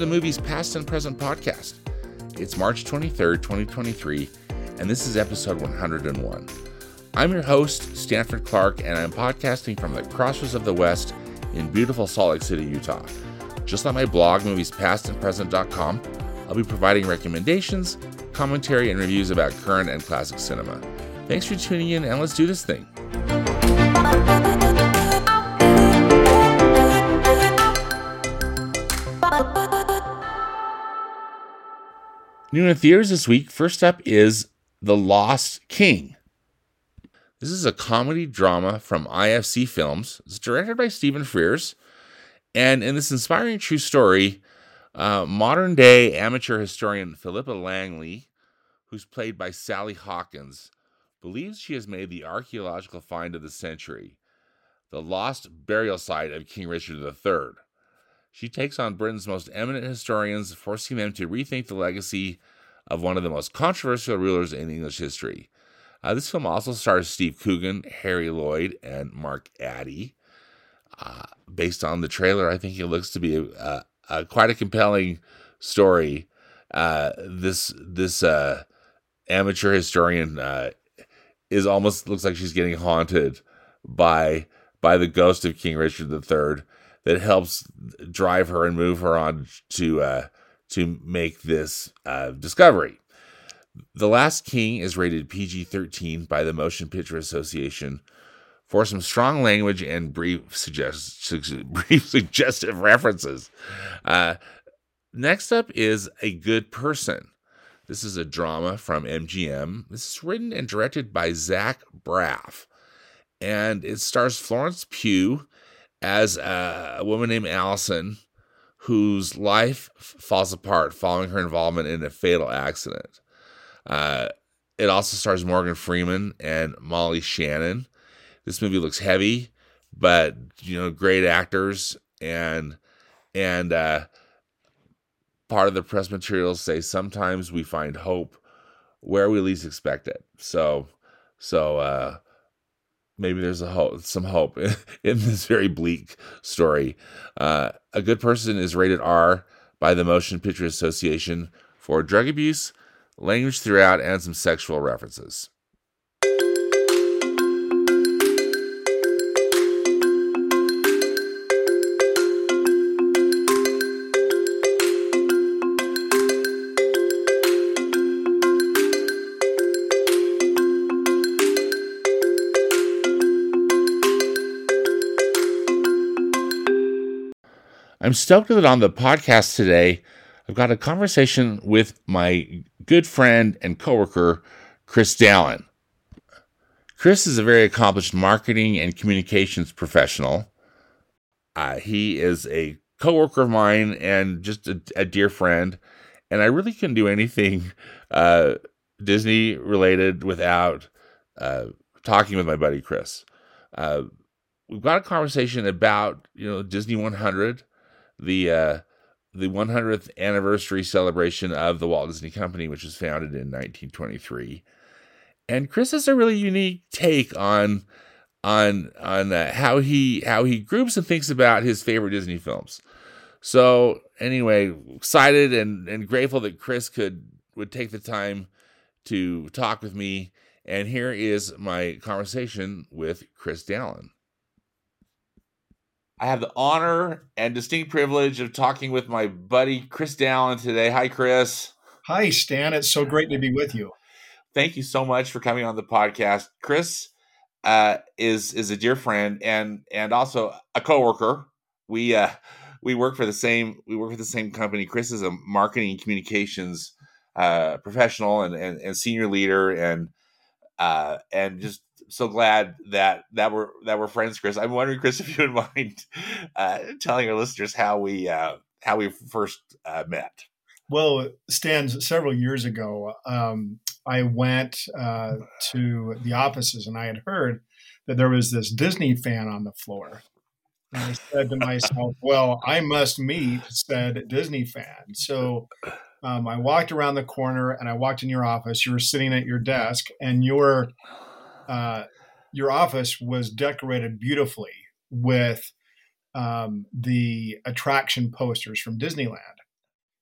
The Movies Past and Present podcast. It's March 23rd, 2023, and this is episode 101. I'm your host, Stanford Clark, and I'm podcasting from the Crossroads of the West in beautiful Salt Lake City, Utah. Just like my blog, moviespastandpresent.com, I'll be providing recommendations, commentary, and reviews about current and classic cinema. Thanks for tuning in, and let's do this thing. New in theaters this week. First up is The Lost King. This is a comedy drama from IFC Films. It's directed by Stephen Frears. And in this inspiring true story, uh, modern day amateur historian Philippa Langley, who's played by Sally Hawkins, believes she has made the archaeological find of the century the lost burial site of King Richard III. She takes on Britain's most eminent historians, forcing them to rethink the legacy of one of the most controversial rulers in English history. Uh, this film also stars Steve Coogan, Harry Lloyd, and Mark Addy. Uh, based on the trailer, I think it looks to be a, a, a quite a compelling story. Uh, this this uh, amateur historian uh, is almost looks like she's getting haunted by by the ghost of King Richard III that helps drive her and move her on to uh, to make this uh, discovery. The Lost King is rated PG 13 by the Motion Picture Association for some strong language and brief, suggest- brief suggestive references. Uh, next up is A Good Person. This is a drama from MGM. This is written and directed by Zach Braff. And it stars Florence Pugh as a, woman named Allison whose life falls apart following her involvement in a fatal accident. Uh, it also stars Morgan Freeman and Molly Shannon. This movie looks heavy, but you know, great actors and and uh, part of the press materials say sometimes we find hope where we least expect it. So so uh, maybe there's a hope, some hope in, this very bleak story. Uh, a good person is rated R by the Motion Picture Association for drug abuse, language throughout, and some sexual references. I'm stoked that on the podcast today, I've got a conversation with my good friend and coworker, Chris Dallin. Chris is a very accomplished marketing and communications professional. Uh, he is a coworker of mine and just a, a, dear friend. And I really couldn't do anything uh, Disney related without uh, talking with my buddy Chris. Uh, we've got a conversation about you know Disney 100 the uh, the 100th anniversary celebration of the Walt Disney Company, which was founded in 1923. And Chris has a really unique take on on on uh, how he how he groups and thinks about his favorite Disney films. So anyway, excited and and grateful that Chris could would take the time to talk with me. And here is my conversation with Chris Dallin. I have the honor and distinct privilege of talking with my buddy Chris Dallin today. Hi, Chris. Hi, Stan. It's so great to be with you. Thank you so much for coming on the podcast. Chris uh, is is a dear friend and and also a coworker. We uh, we work for the same we work for the same company. Chris is a marketing communications uh, professional and, and, and senior leader and uh, and just so glad that that we're that we're friends, Chris. I'm wondering, Chris, if you would mind uh, telling our listeners how we uh, how we first uh, met. Well, stands several years ago, um, I went uh, to the offices and I had heard that there was this Disney fan on the floor. And I said to myself, well, I must meet said Disney fan. So um, I walked around the corner and I walked in your office. You were sitting at your desk and your uh, your office was decorated beautifully with um, the attraction posters from Disneyland.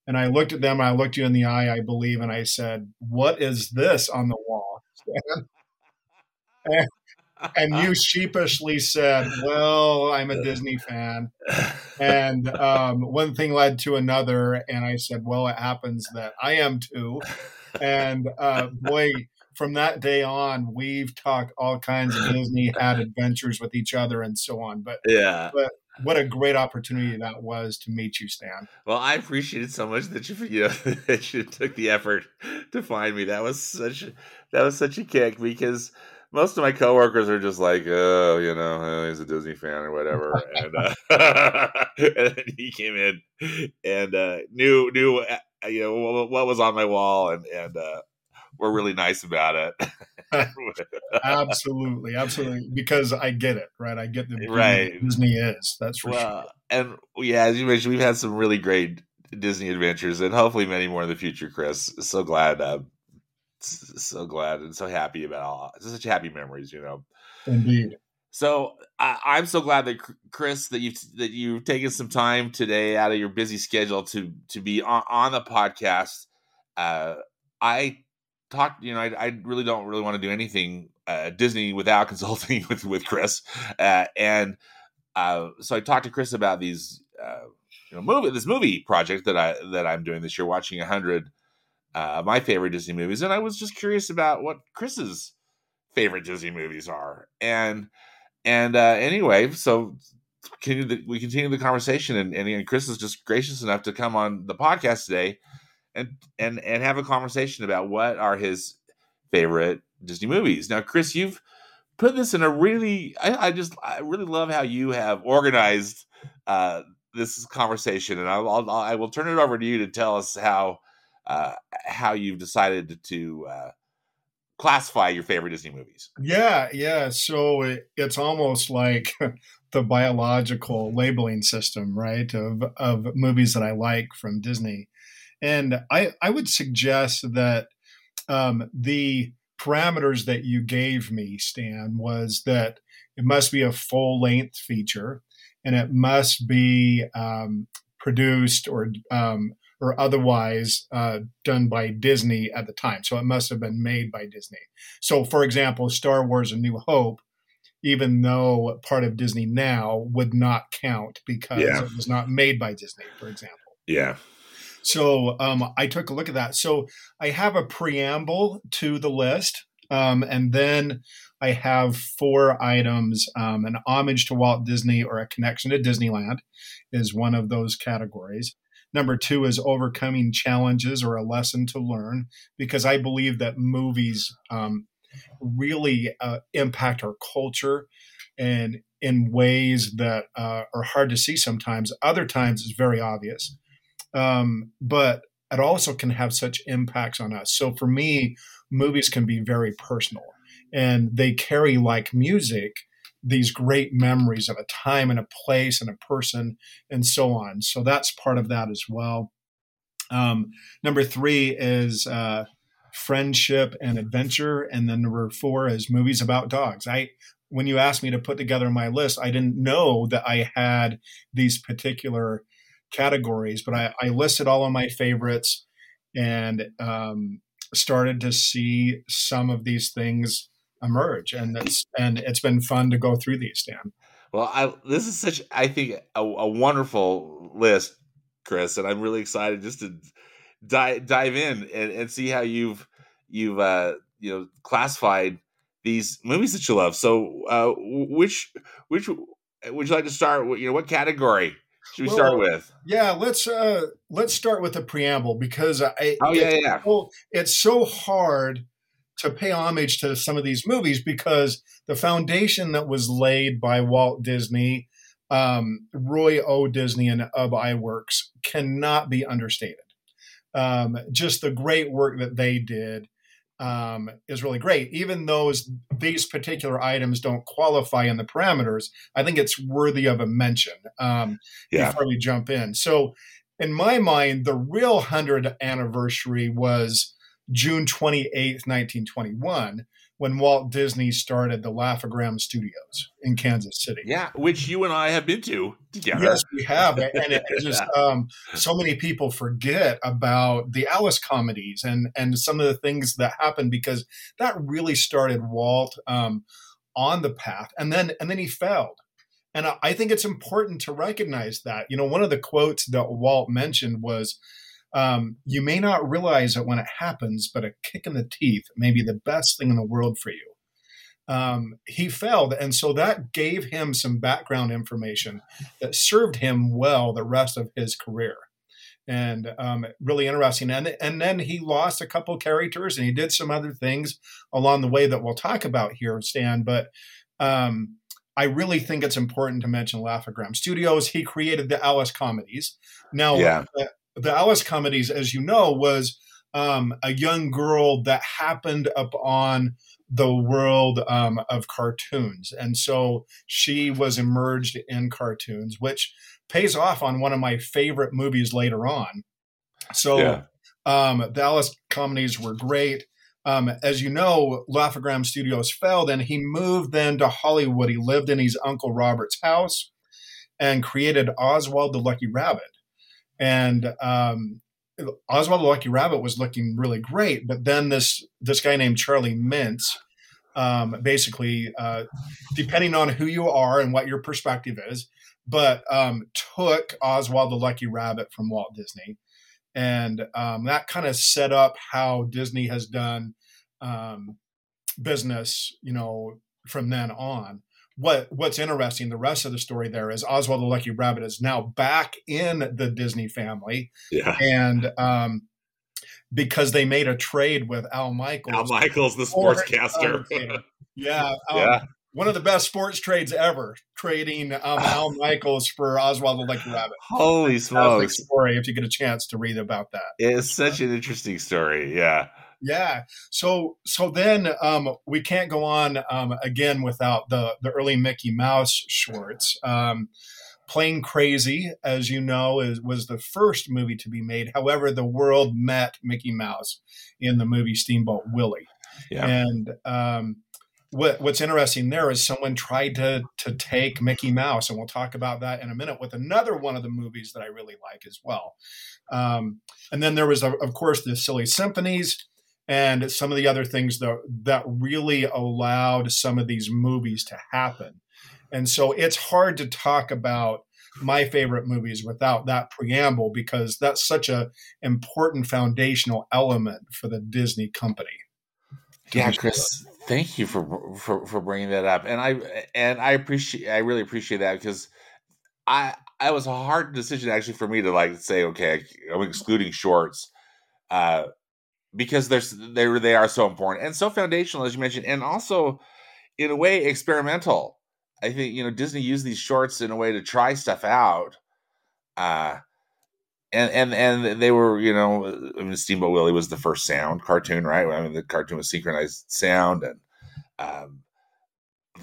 And I looked at them, I looked you in the eye, I believe, and I said, What is this on the wall? and, and you sheepishly said, Well, I'm a Disney fan. And um, one thing led to another. And I said, Well, it happens that I am too. And uh, boy, from that day on, we've talked all kinds of Disney, had adventures with each other, and so on. But yeah, but what a great opportunity that was to meet you, Stan. Well, I appreciate it so much that you you know that you took the effort to find me. That was such that was such a kick because most of my coworkers are just like, oh, you know, oh, he's a Disney fan or whatever. and, uh, and then he came in and uh, knew knew uh, you know what, what was on my wall and and uh, were really nice about it. absolutely, absolutely, because I get it, right? I get the right Disney is that's for well, sure. And yeah, as you mentioned, we've had some really great Disney adventures, and hopefully many more in the future. Chris, so glad, uh, so glad, and so happy about all such happy memories. You know, indeed. So I, am so glad that Chris that you that you've taken some time today out of your busy schedule to to be on, on the podcast. Uh, I talk you know I, I really don't really want to do anything uh, disney without consulting with with chris uh, and uh, so i talked to chris about these uh, you know movie this movie project that i that i'm doing this year watching a 100 uh, my favorite disney movies and i was just curious about what chris's favorite disney movies are and and uh, anyway so continue the, we continue the conversation and, and chris is just gracious enough to come on the podcast today and and and have a conversation about what are his favorite Disney movies. Now, Chris, you've put this in a really I, I just I really love how you have organized uh, this conversation, and I'll, I'll, I will turn it over to you to tell us how uh, how you've decided to uh, classify your favorite Disney movies. Yeah, yeah. So it, it's almost like the biological labeling system, right? Of of movies that I like from Disney. And I, I would suggest that um, the parameters that you gave me, Stan, was that it must be a full length feature and it must be um, produced or um, or otherwise uh, done by Disney at the time. So it must have been made by Disney. So, for example, Star Wars: A New Hope, even though part of Disney now, would not count because yeah. it was not made by Disney, for example. Yeah. So um, I took a look at that. So I have a preamble to the list, um, and then I have four items. Um, an homage to Walt Disney or a connection to Disneyland is one of those categories. Number two is overcoming challenges or a lesson to learn, because I believe that movies um, really uh, impact our culture and in ways that uh, are hard to see sometimes. Other times it's very obvious. Um, but it also can have such impacts on us. So for me, movies can be very personal and they carry like music these great memories of a time and a place and a person and so on. So that's part of that as well. Um, number three is uh, friendship and adventure, and then number four is movies about dogs. I when you asked me to put together my list, I didn't know that I had these particular categories, but I, I listed all of my favorites and um, started to see some of these things emerge, and it's and it's been fun to go through these, Stan. Well, I this is such I think a, a wonderful list, Chris, and I'm really excited just to dive dive in and, and see how you've you've uh, you know classified these movies that you love. So, uh, which which would you like to start? You know, what category should we well, start with? Yeah, let's uh let's start with the preamble because I oh yeah yeah so, it's so hard to pay homage to some of these movies because the foundation that was laid by Walt Disney, um, Roy O. Disney, and Ub Iwerks cannot be understated. Um, just the great work that they did um, is really great. Even those these particular items don't qualify in the parameters, I think it's worthy of a mention um, yeah. before we jump in. So, in my mind, the real hundred anniversary was June 28th, 1921, when Walt Disney started the Laugh-O-Gram Studios in Kansas City. Yeah, which you and I have been to together. Yes, we have, and it just um, so many people forget about the Alice comedies and and some of the things that happened because that really started Walt um, on the path, and then and then he failed. And I think it's important to recognize that. You know, one of the quotes that Walt mentioned was, um, you may not realize it when it happens, but a kick in the teeth may be the best thing in the world for you. Um, he failed. And so that gave him some background information that served him well the rest of his career. And um, really interesting. And, and then he lost a couple characters and he did some other things along the way that we'll talk about here, Stan. But um, I really think it's important to mention Laugh-O-Gram Studios. He created the Alice comedies. Now, yeah the Alice comedies, as you know, was um, a young girl that happened upon the world um, of cartoons. And so she was immersed in cartoons, which pays off on one of my favorite movies later on. So yeah. um, the Alice comedies were great. Um, as you know, Laugh-O-Gram Studios failed, and he moved then to Hollywood. He lived in his uncle Robert's house and created Oswald the Lucky Rabbit and um, Oswald the Lucky Rabbit was looking really great, but then this this guy named Charlie Mintz, um, basically, uh, depending on who you are and what your perspective is, but um, took Oswald the Lucky Rabbit from Walt Disney, and um, that kind of set up how Disney has done um, business, you know, from then on what what's interesting, the rest of the story there is Oswald the Lucky Rabbit is now back in the Disney family. Yeah. And um, because they made a trade with Al Michaels. Al Michaels, the sportscaster. yeah. Um, yeah. One of the best sports trades ever, trading um, Al Michaels for Oswald the Lucky Rabbit. Holy smokes! Story, if you get a chance to read about that. It's such an interesting story. Yeah. Yeah. So so then um, we can't go on um, again without the the early Mickey Mouse shorts. Um, Plane Crazy, as you know, is, was the first movie to be made. However, the world met Mickey Mouse in the movie Steamboat Willie. Yeah. And um, what, what's interesting there is someone tried to to take Mickey Mouse, and we'll talk about that in a minute with another one of the movies that I really like as well. Um, and then there was, of course, the Silly Symphonies and some of the other things that that really allowed some of these movies to happen. And so it's hard to talk about my favorite movies without that preamble because that's such a important foundational element for the Disney company. Yeah, Chris, thank you for, for for bringing that up, and I and I appreciate I really appreciate that because I I was a hard decision actually for me to like say okay I'm excluding shorts uh, because there's they they are so important and so foundational as you mentioned, and also in a way experimental. I think you know Disney used these shorts in a way to try stuff out. Uh, and and and they were you know I mean Steamboat Willie was the first sound cartoon right? I mean the cartoon was synchronized sound and um,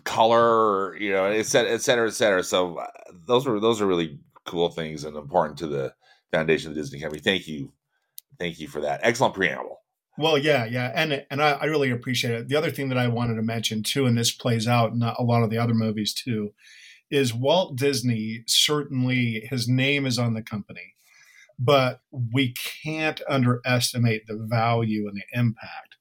color you know et cetera et cetera et cetera. So uh, those were those are really cool things and important to the foundation of the Disney company thank you. Thank you for that. Excellent preamble well, yeah, yeah, and and I, I, really appreciate it. The other thing that I wanted to mention too, and this plays out in a lot of the other movies too, is Walt Disney. Certainly, his name is on the company, but we can't underestimate the value and the impact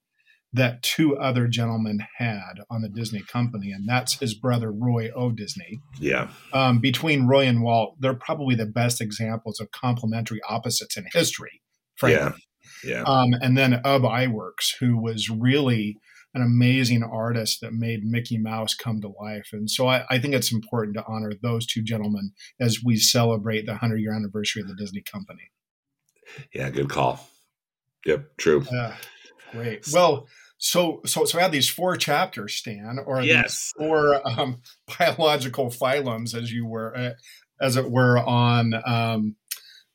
that two other gentlemen had on the Disney company, and that's his brother Roy O. Disney. Yeah. Um, between Roy and Walt, they're probably the best examples of complementary opposites in history. Frankly. Yeah. Yeah. Um, and then Ub Iwerks, who was really an amazing artist that made Mickey Mouse come to life. And so I, I, think it's important to honor those two gentlemen as we celebrate the 100 year anniversary of the Disney company. Yeah, good call. Yep, true. Uh, great. Well, so so so I had these four chapters, Stan, or yes. four um, biological phylums, as you were, uh, as it were, on um,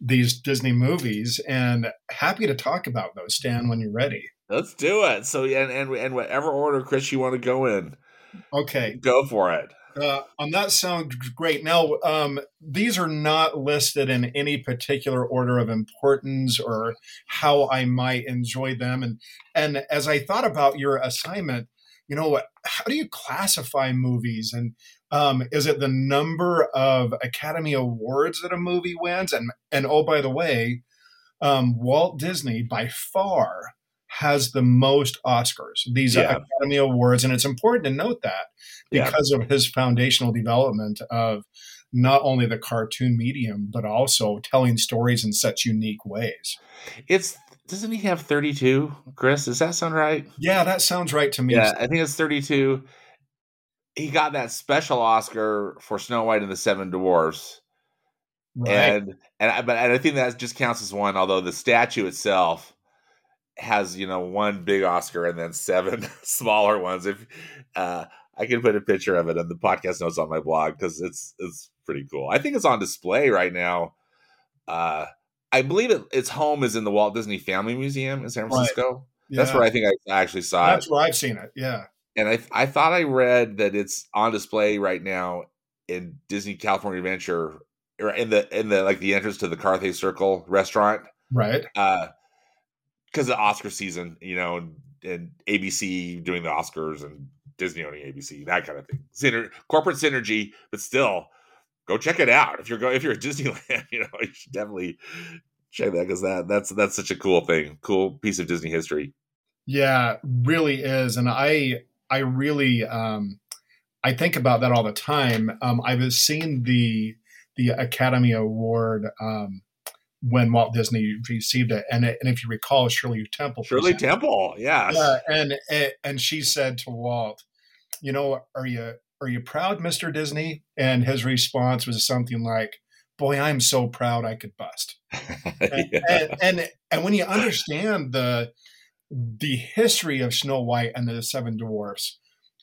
these Disney movies, and happy to talk about those, Stan, when you're ready. Let's do it. So, and and and whatever order, Chris, you want to go in. Okay, go for it. Uh, that sounds great. Now, um, these are not listed in any particular order of importance or how I might enjoy them. And and as I thought about your assignment, you know, how do you classify movies? And um, is it the number of Academy Awards that a movie wins? And and oh, by the way, um, Walt Disney by far has the most Oscars, these yeah. Academy Awards. And it's important to note that because yeah. of his foundational development of not only the cartoon medium, but also telling stories in such unique ways. It's doesn't he have 32, Chris? Does that sound right? Yeah, that sounds right to me. Yeah, I think it's 32. He got that special Oscar for Snow White and the Seven Dwarfs. Right. And and I, but and I think that just counts as one, although the statue itself has you know one big Oscar and then seven smaller ones. If uh, I can put a picture of it in the podcast notes on my blog because it's it's pretty cool. I think it's on display right now. Uh, I believe it, its home is in the Walt Disney Family Museum in San Francisco. Right. Yeah. That's where I think I actually saw That's it. That's where I've seen it. Yeah. And I I thought I read that it's on display right now in Disney California Adventure in the in the like the entrance to the Carthay Circle restaurant. Right. Uh because of the Oscar season, you know, and, and, ABC doing the Oscars and Disney owning ABC, that kind of thing. Syner- corporate synergy, but still, go check it out if you're going if you're at Disneyland. You know, you should definitely check that because that that's that's such a cool thing, cool piece of Disney history. Yeah, really is, and I I really um, I think about that all the time. Um, I've seen the the Academy Award um, when Walt Disney received it. And, it, and if you recall, Shirley Temple. Shirley Temple, yes. Yeah, and and she said to Walt, "You know, are you are you proud, Mister Disney?" And his response was something like, "Boy, I'm so proud I could bust." and, yeah. and, and and when you understand the the history of Snow White and the Seven Dwarfs,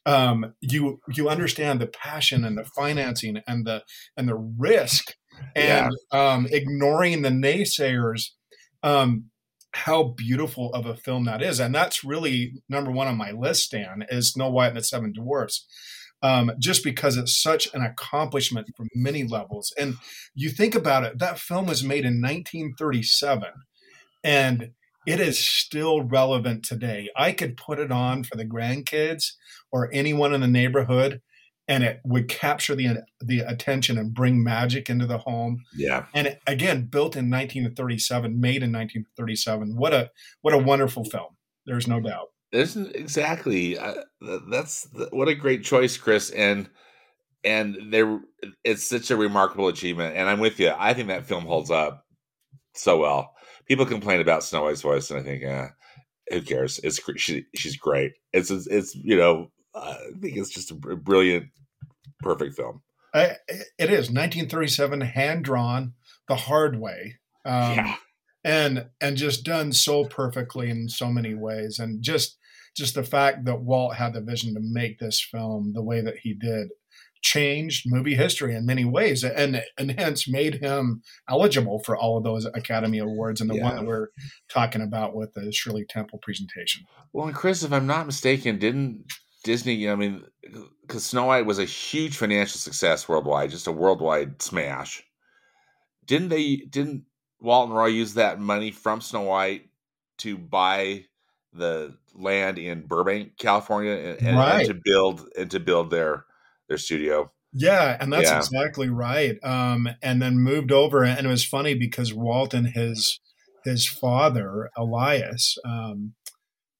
um, you you understand the passion and the financing and the and the risk and yeah. um, ignoring the naysayers. Um, how beautiful of a film that is, and that's really number one on my list. Stan is Snow White and the Seven Dwarfs. Um, just because it's such an accomplishment from many levels. And you think about it, that film was made in 1937, and it is still relevant today. I could put it on for the grandkids or anyone in the neighborhood and it would capture the the attention and bring magic into the home. Yeah. And it, again, built in 1937, made in 1937. What a what a wonderful film. There's no doubt. Isn't exactly uh, that's what a great choice, Chris. And and there, it's such a remarkable achievement. And I'm with you. I think that film holds up so well. People complain about Snow White's voice, and I think, uh, who cares? It's she, she's great. It's it's you know I think it's just a brilliant, perfect film. I, it is 1937, hand drawn, the hard way. Um, yeah. And and just done so perfectly in so many ways, and just just the fact that Walt had the vision to make this film the way that he did changed movie history in many ways and and hence made him eligible for all of those Academy Awards and the yeah. one that we're talking about with the Shirley Temple presentation. Well, and Chris, if I'm not mistaken, didn't Disney, I mean, because Snow White was a huge financial success worldwide, just a worldwide smash. Didn't they? Didn't Walt and Roy use that money from Snow White to buy the land in Burbank, California, and, right. and to build and to build their their studio? Yeah, and that's yeah. exactly right. Um, and then moved over, and it was funny because Walt and his his father Elias um,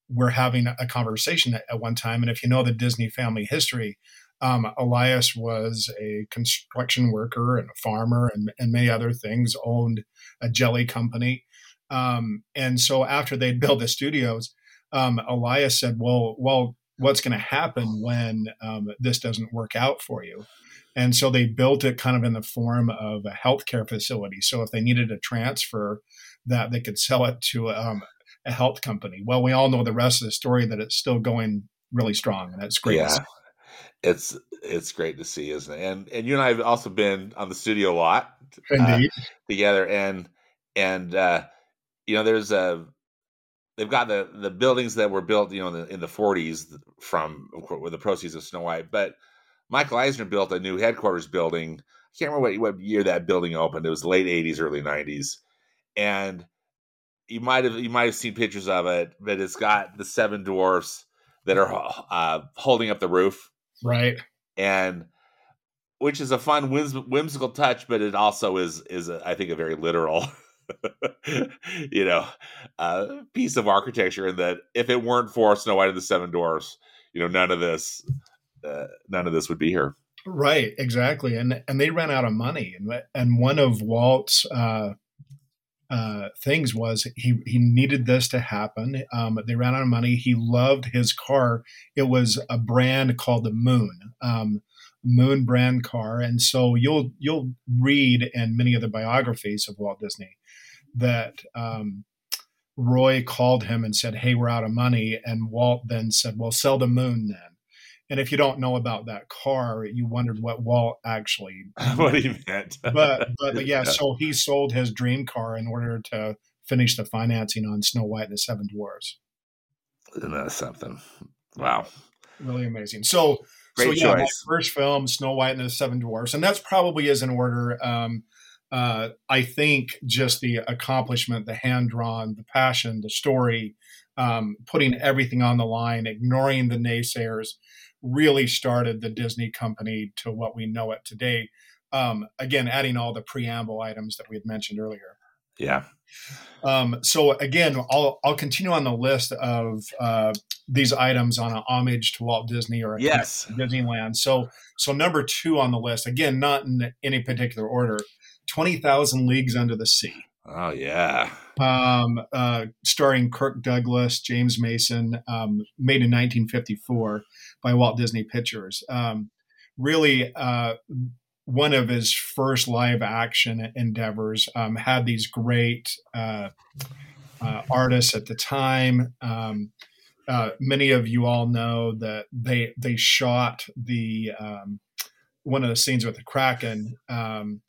were having a conversation at, at, one time. And if you know the Disney family history, um, Elias was a construction worker and a farmer and, and many other things, owned a jelly company. Um, and so after they'd built the studios, um, Elias said, well, well, what's going to happen when um, this doesn't work out for you? And so they built it kind of in the form of a healthcare facility. So if they needed a transfer, that they could sell it to um, a health company. Well, we all know the rest of the story that it's still going really strong, and that's great. Yeah, it's it's great to see, isn't it? And and you and I have also been on the studio a lot, uh, indeed, uh, together, and and uh, you know, there's a they've got the the buildings that were built, you know, in the, in the 40s from with the proceeds of Snow White, but Michael Eisner built a new headquarters building. I can't remember what, what year that building opened. It was late '80s, early '90s, and you might have you might have seen pictures of it, but it's got the seven dwarfs that are uh, holding up the roof, right? And which is a fun whims- whimsical touch, but it also is is a, I think a very literal, you know, uh, piece of architecture. In that if it weren't for Snow White and the Seven Dwarfs, you know, none of this uh, none of this would be here. Right, exactly, and and they ran out of money, and and one of Walt's uh, uh, things was he he needed this to happen. Um, they ran out of money. He loved his car. It was a brand called the Moon, um, Moon brand car, and so you'll you'll read in many of the biographies of Walt Disney that um, Roy called him and said, "Hey, we're out of money," and Walt then said, "Well, sell the Moon then." And if you don't know about that car, you wondered what Walt actually what he meant. but, but, but yeah, so he sold his dream car in order to finish the financing on Snow White and the Seven Dwarfs. Isn't that something? Wow, really amazing. So, Great so yeah, choice. first film, Snow White and the Seven Dwarfs, and that's probably is in order. Um, uh, I think just the accomplishment, the hand drawn, the passion, the story, um, putting everything on the line, ignoring the naysayers, really started the Disney company to what we know it today. Um, again, adding all the preamble items that we had mentioned earlier. Yeah. Um, so again, I'll I'll continue on the list of uh, these items on an homage to Walt Disney or yes Disneyland. So so number two on the list, again, not in any particular order, Twenty Thousand Leagues Under the Sea. Oh yeah. Um, uh, starring Kirk Douglas, James Mason, um, made in 1954 by Walt Disney Pictures. Um, really, uh, one of his first live action endeavors. Um, had these great uh, uh, artists at the time. Um, uh, many of you all know that they they shot the um, one of the scenes with the Kraken um,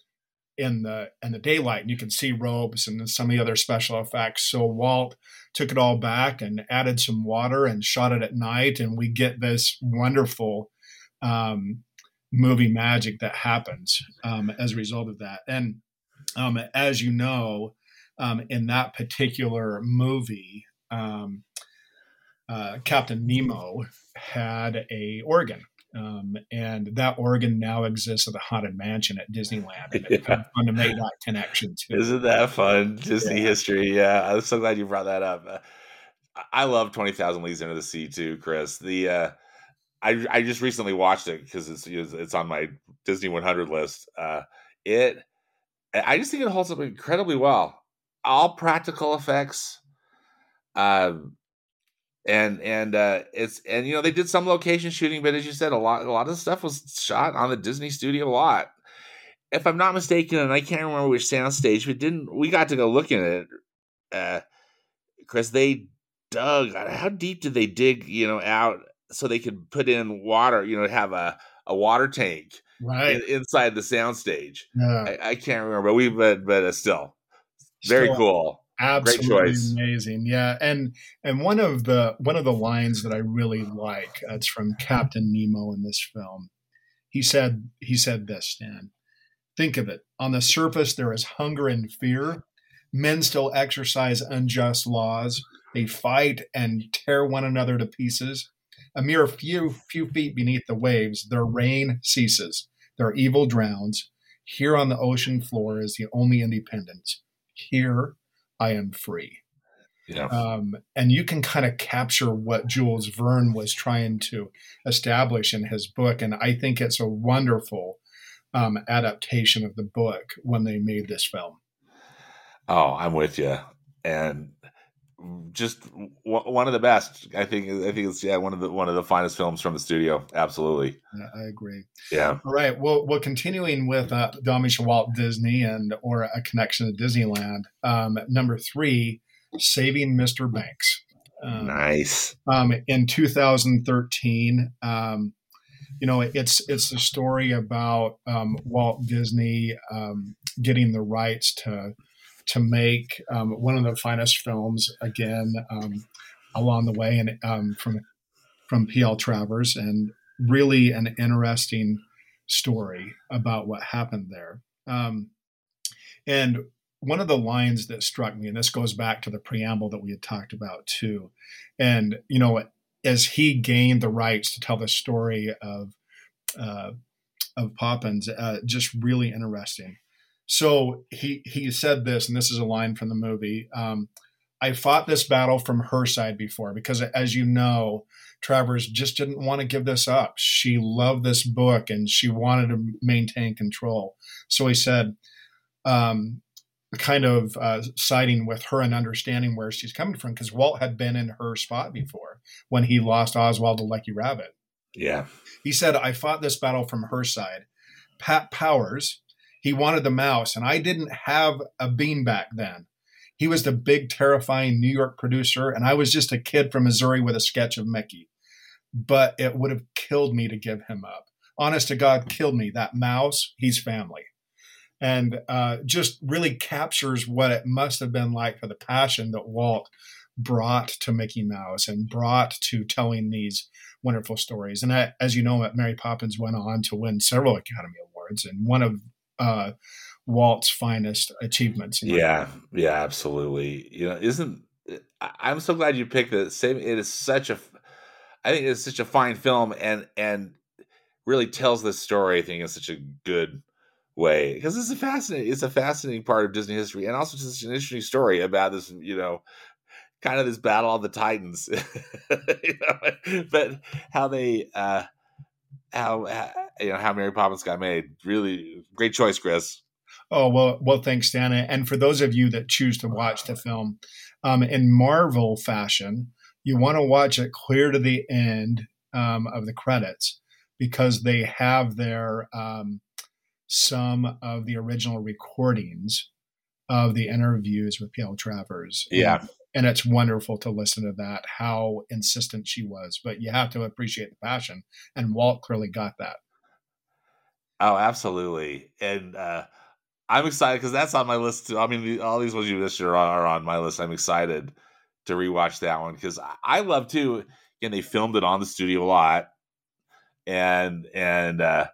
in the in the daylight and you can see ropes and some of the other special effects. So walt took it all back and added some water and shot it at night and we get this wonderful um, movie magic that happens um, as a result of that. And um, as you know um, in that particular movie um, uh, captain nemo had a organ um, and that organ now exists at the Haunted Mansion at Disneyland. And it's yeah. fun to make that connection too. Isn't that fun? Disney yeah. history. Yeah, I'm so glad you brought that up. Uh, I love Twenty Thousand Leagues Under the Sea too, Chris. The uh, I I just recently watched it because it's it's on my Disney 100 list. Uh, it I just think it holds up incredibly well. All practical effects. Um, and and uh, it's and you know they did some location shooting, but as you said, a lot a lot of stuff was shot on the Disney studio lot. If I'm not mistaken, and I can't remember which soundstage, but didn't we got to go look at it? Uh, Chris, they dug. How deep did they dig? You know, out so they could put in water. You know, have a a water tank right in, inside the soundstage. Yeah. I, I, can't remember, but we but but uh, still very still, cool. Absolutely amazing. Yeah. And and one of the one of the lines that I really like, uh, it's from Captain Nemo in this film. He said he said this, Stan. Think of it. On the surface there is hunger and fear. Men still exercise unjust laws. They fight and tear one another to pieces. A mere few few feet beneath the waves, their reign ceases. Their evil drowns. Here on the ocean floor is the only independence. Here I am free. Yeah. Um, and you can kind of capture what Jules Verne was trying to establish in his book. And I think it's a wonderful um, adaptation of the book when they made this film. Oh, I'm with you. And just one of the best. I think. I think it's yeah one of the one of the finest films from the studio. Absolutely. Yeah, I agree. Yeah. All right. Well, well, continuing with uh, Domish Walt Disney and or a connection to Disneyland. Um, number three, Saving Mr. Banks. Um, nice. Um, in 2013, um, you know, it's it's a story about um, Walt Disney um, getting the rights to to make um, one of the finest films again um, along the way, and um, from from P.L. Travers, and really an interesting story about what happened there. Um, and one of the lines that struck me, and this goes back to the preamble that we had talked about too, and you know, as he gained the rights to tell the story of uh, of Poppins, uh, just really interesting. So he he said this, and this is a line from the movie. Um, I fought this battle from her side before because, as you know, Travers just didn't want to give this up. She loved this book and she wanted to maintain control. So he said, um, kind of uh, siding with her and understanding where she's coming from because Walt had been in her spot before when he lost Oswald to Lucky Rabbit. Yeah. He said, I fought this battle from her side. Pat Powers, he wanted the mouse, and I didn't have a bean back then. He was the big, terrifying New York producer, and I was just a kid from Missouri with a sketch of Mickey. But it would have killed me to give him up. Honest to God, killed me. That mouse, he's family. And uh, just really captures what it must have been like for the passion that Walt brought to Mickey Mouse and brought to telling these wonderful stories. And as you know, Mary Poppins went on to win several Academy Awards, and one of uh, Walt's finest achievements. Yeah, yeah, absolutely. You know, isn't I'm so glad you picked the same. It is such a, I think it's such a fine film, and and really tells this story. I think in such a good way because it's a fascinating, it's a fascinating part of Disney history, and also just an interesting story about this. You know, kind of this battle of the Titans, you know, but how they, uh, how you know how Mary Poppins got made. Really great choice, Chris. Oh well, well, thanks, Dana. And for those of you that choose to watch the film um, in Marvel fashion, you want to watch it clear to the end um, of the credits because they have there um, some of the original recordings of the interviews with P.L. Travers. Yeah. And, and it's wonderful to listen to that, how insistent she was. But you have to appreciate the passion. And Walt clearly got that. Oh, absolutely. And uh, I'm excited because that's on my list too. I mean, all these ones you listed are on, are on my list. I'm excited to rewatch that one because I love too. Again, they filmed it on the studio a lot, and and uh,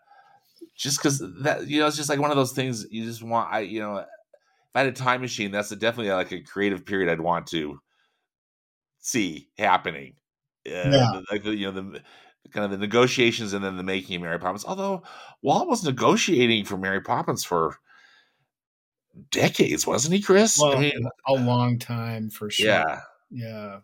just because that you know it's just like one of those things you just want. I you know if I had a time machine, that's a, definitely like a creative period I'd want to see happening. Uh, yeah. Like you know the kind of the negotiations and then the making of Mary Poppins. Although Walt was negotiating for Mary Poppins for decades, wasn't he, Chris? Well, I mean, a long time for sure. Yeah, yeah.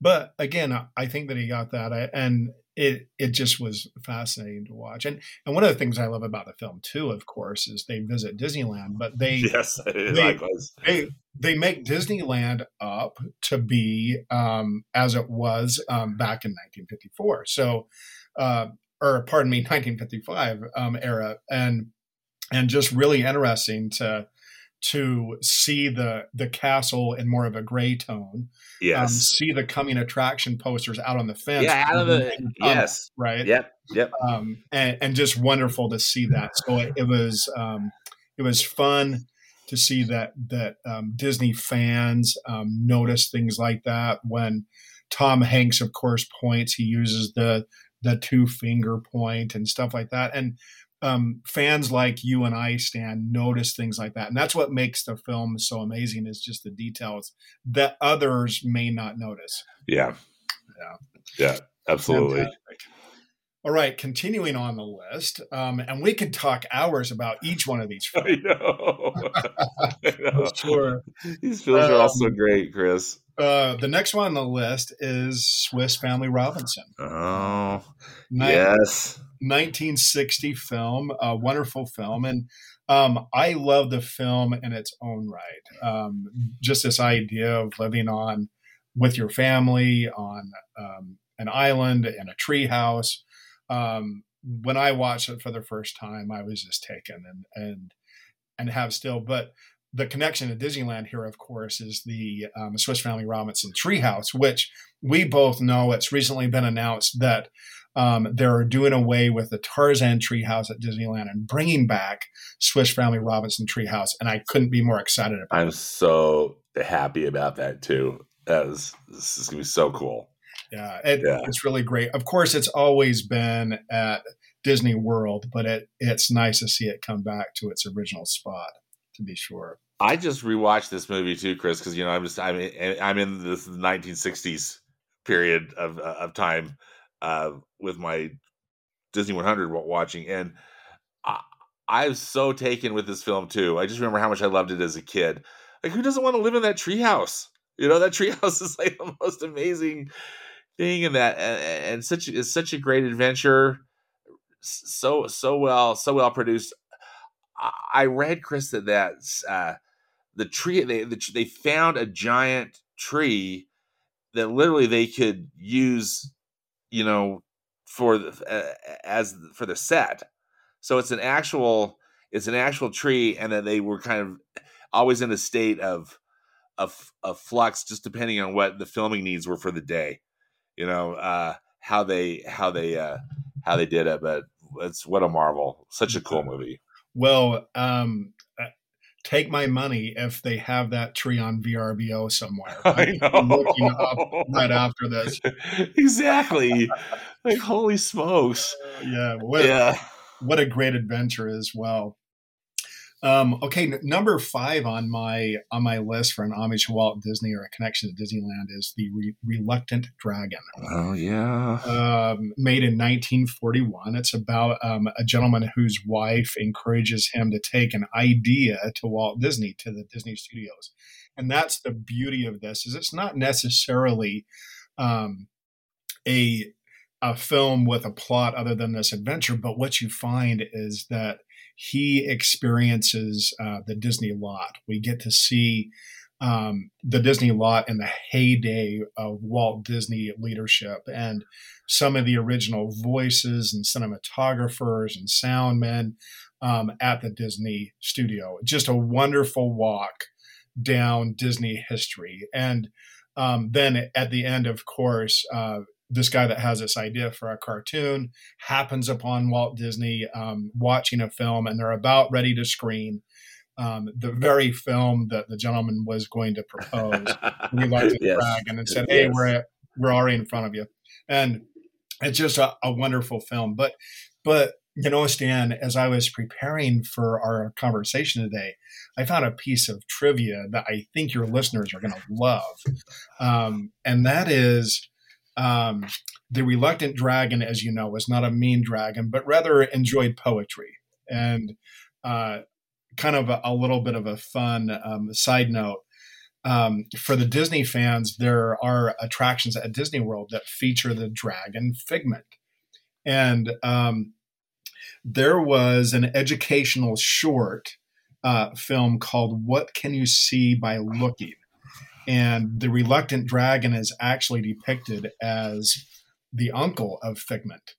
But again, I think that he got that, and it it just was fascinating to watch. And and one of the things I love about the film too, of course, is they visit Disneyland, but they yes, they, likewise. they they make Disneyland up to be um, as it was um, back in 1954. So, uh, or pardon me, 1955 um, era, and and just really interesting to to see the the castle in more of a gray tone. Um, yes. Um, see the coming attraction posters out on the fence. Yeah, out of the yes. Right. Yep. Yep. Um, and, and just wonderful to see that. So it, it was um, it was fun to see that that um, Disney fans um, notice things like that when Tom Hanks, of course, points. He uses the the two finger point and stuff like that. And um, fans like you and I, Stan, notice things like that, and that's what makes the film so amazing. Is just the details that others may not notice. Yeah, yeah, yeah, absolutely. Fantastic. All right, continuing on the list, um, and we could talk hours about each one of these films. I know. I know. sure. These films um, are also great, Chris. Uh, the next one on the list is Swiss Family Robinson. Oh, yes. 1960 film, a wonderful film. And um, I love the film in its own right. Um, just this idea of living on with your family on um, an island in a treehouse. Um, when I watched it for the first time, I was just taken and and and have still. But the connection to Disneyland here, of course, is the um, Swiss Family Robinson Treehouse, which we both know it's recently been announced that um, they're doing away with the Tarzan Treehouse at Disneyland and bringing back Swiss Family Robinson Treehouse, and I couldn't be more excited about. That. I'm it. so happy about that too. That was this is gonna be so cool. yeah, it, yeah, it's really great. Of course, it's always been at Disney World, but it it's nice to see it come back to its original spot. To be sure. I just rewatched this movie too, Chris, because you know I'm just I'm in, I'm in this 1960s period of uh, of time uh, with my Disney 100 watching, and I, I so taken with this film too. I just remember how much I loved it as a kid. Like, who doesn't want to live in that treehouse? You know, that treehouse is like the most amazing thing in that, and, and such is such a great adventure. So so well, so well produced. I read Chris that that uh, the tree they the, they found a giant tree that literally they could use, you know, for the, uh, as for the set. So it's an actual it's an actual tree, and that they were kind of always in a state of of of flux, just depending on what the filming needs were for the day. You know uh, how they how they uh, how they did it, but it's what a marvel! Such a cool movie. Well, um, take my money if they have that tree on VRBO somewhere. I know. looking up right after this. exactly. like holy smokes. Uh, yeah. What, yeah. What a great adventure as well. Um, okay, n- number five on my on my list for an homage to Walt Disney or a connection to Disneyland is the Re- Reluctant Dragon. Oh yeah, um, made in 1941. It's about um, a gentleman whose wife encourages him to take an idea to Walt Disney to the Disney Studios, and that's the beauty of this. Is it's not necessarily um, a a film with a plot other than this adventure, but what you find is that he experiences uh, the Disney lot. We get to see um, the Disney lot in the heyday of Walt Disney leadership and some of the original voices and cinematographers and sound men um, at the Disney studio. Just a wonderful walk down Disney history. And um, then at the end, of course, uh, this guy that has this idea for a cartoon happens upon Walt Disney um, watching a film, and they're about ready to screen um, the very film that the gentleman was going to propose. we liked the yes. dragon and said, "Hey, yes. we're we're already in front of you," and it's just a, a wonderful film. But but you know, Stan, as I was preparing for our conversation today, I found a piece of trivia that I think your listeners are going to love, um, and that is um, the reluctant dragon, as you know, was not a mean dragon, but rather enjoyed poetry. And uh, kind of a, a, little bit of a fun um, side note um, for the Disney fans, there are attractions at Disney World that feature the dragon Figment. And um, there was an educational short uh, film called What Can You See by Looking? And the reluctant dragon is actually depicted as the uncle of Figment.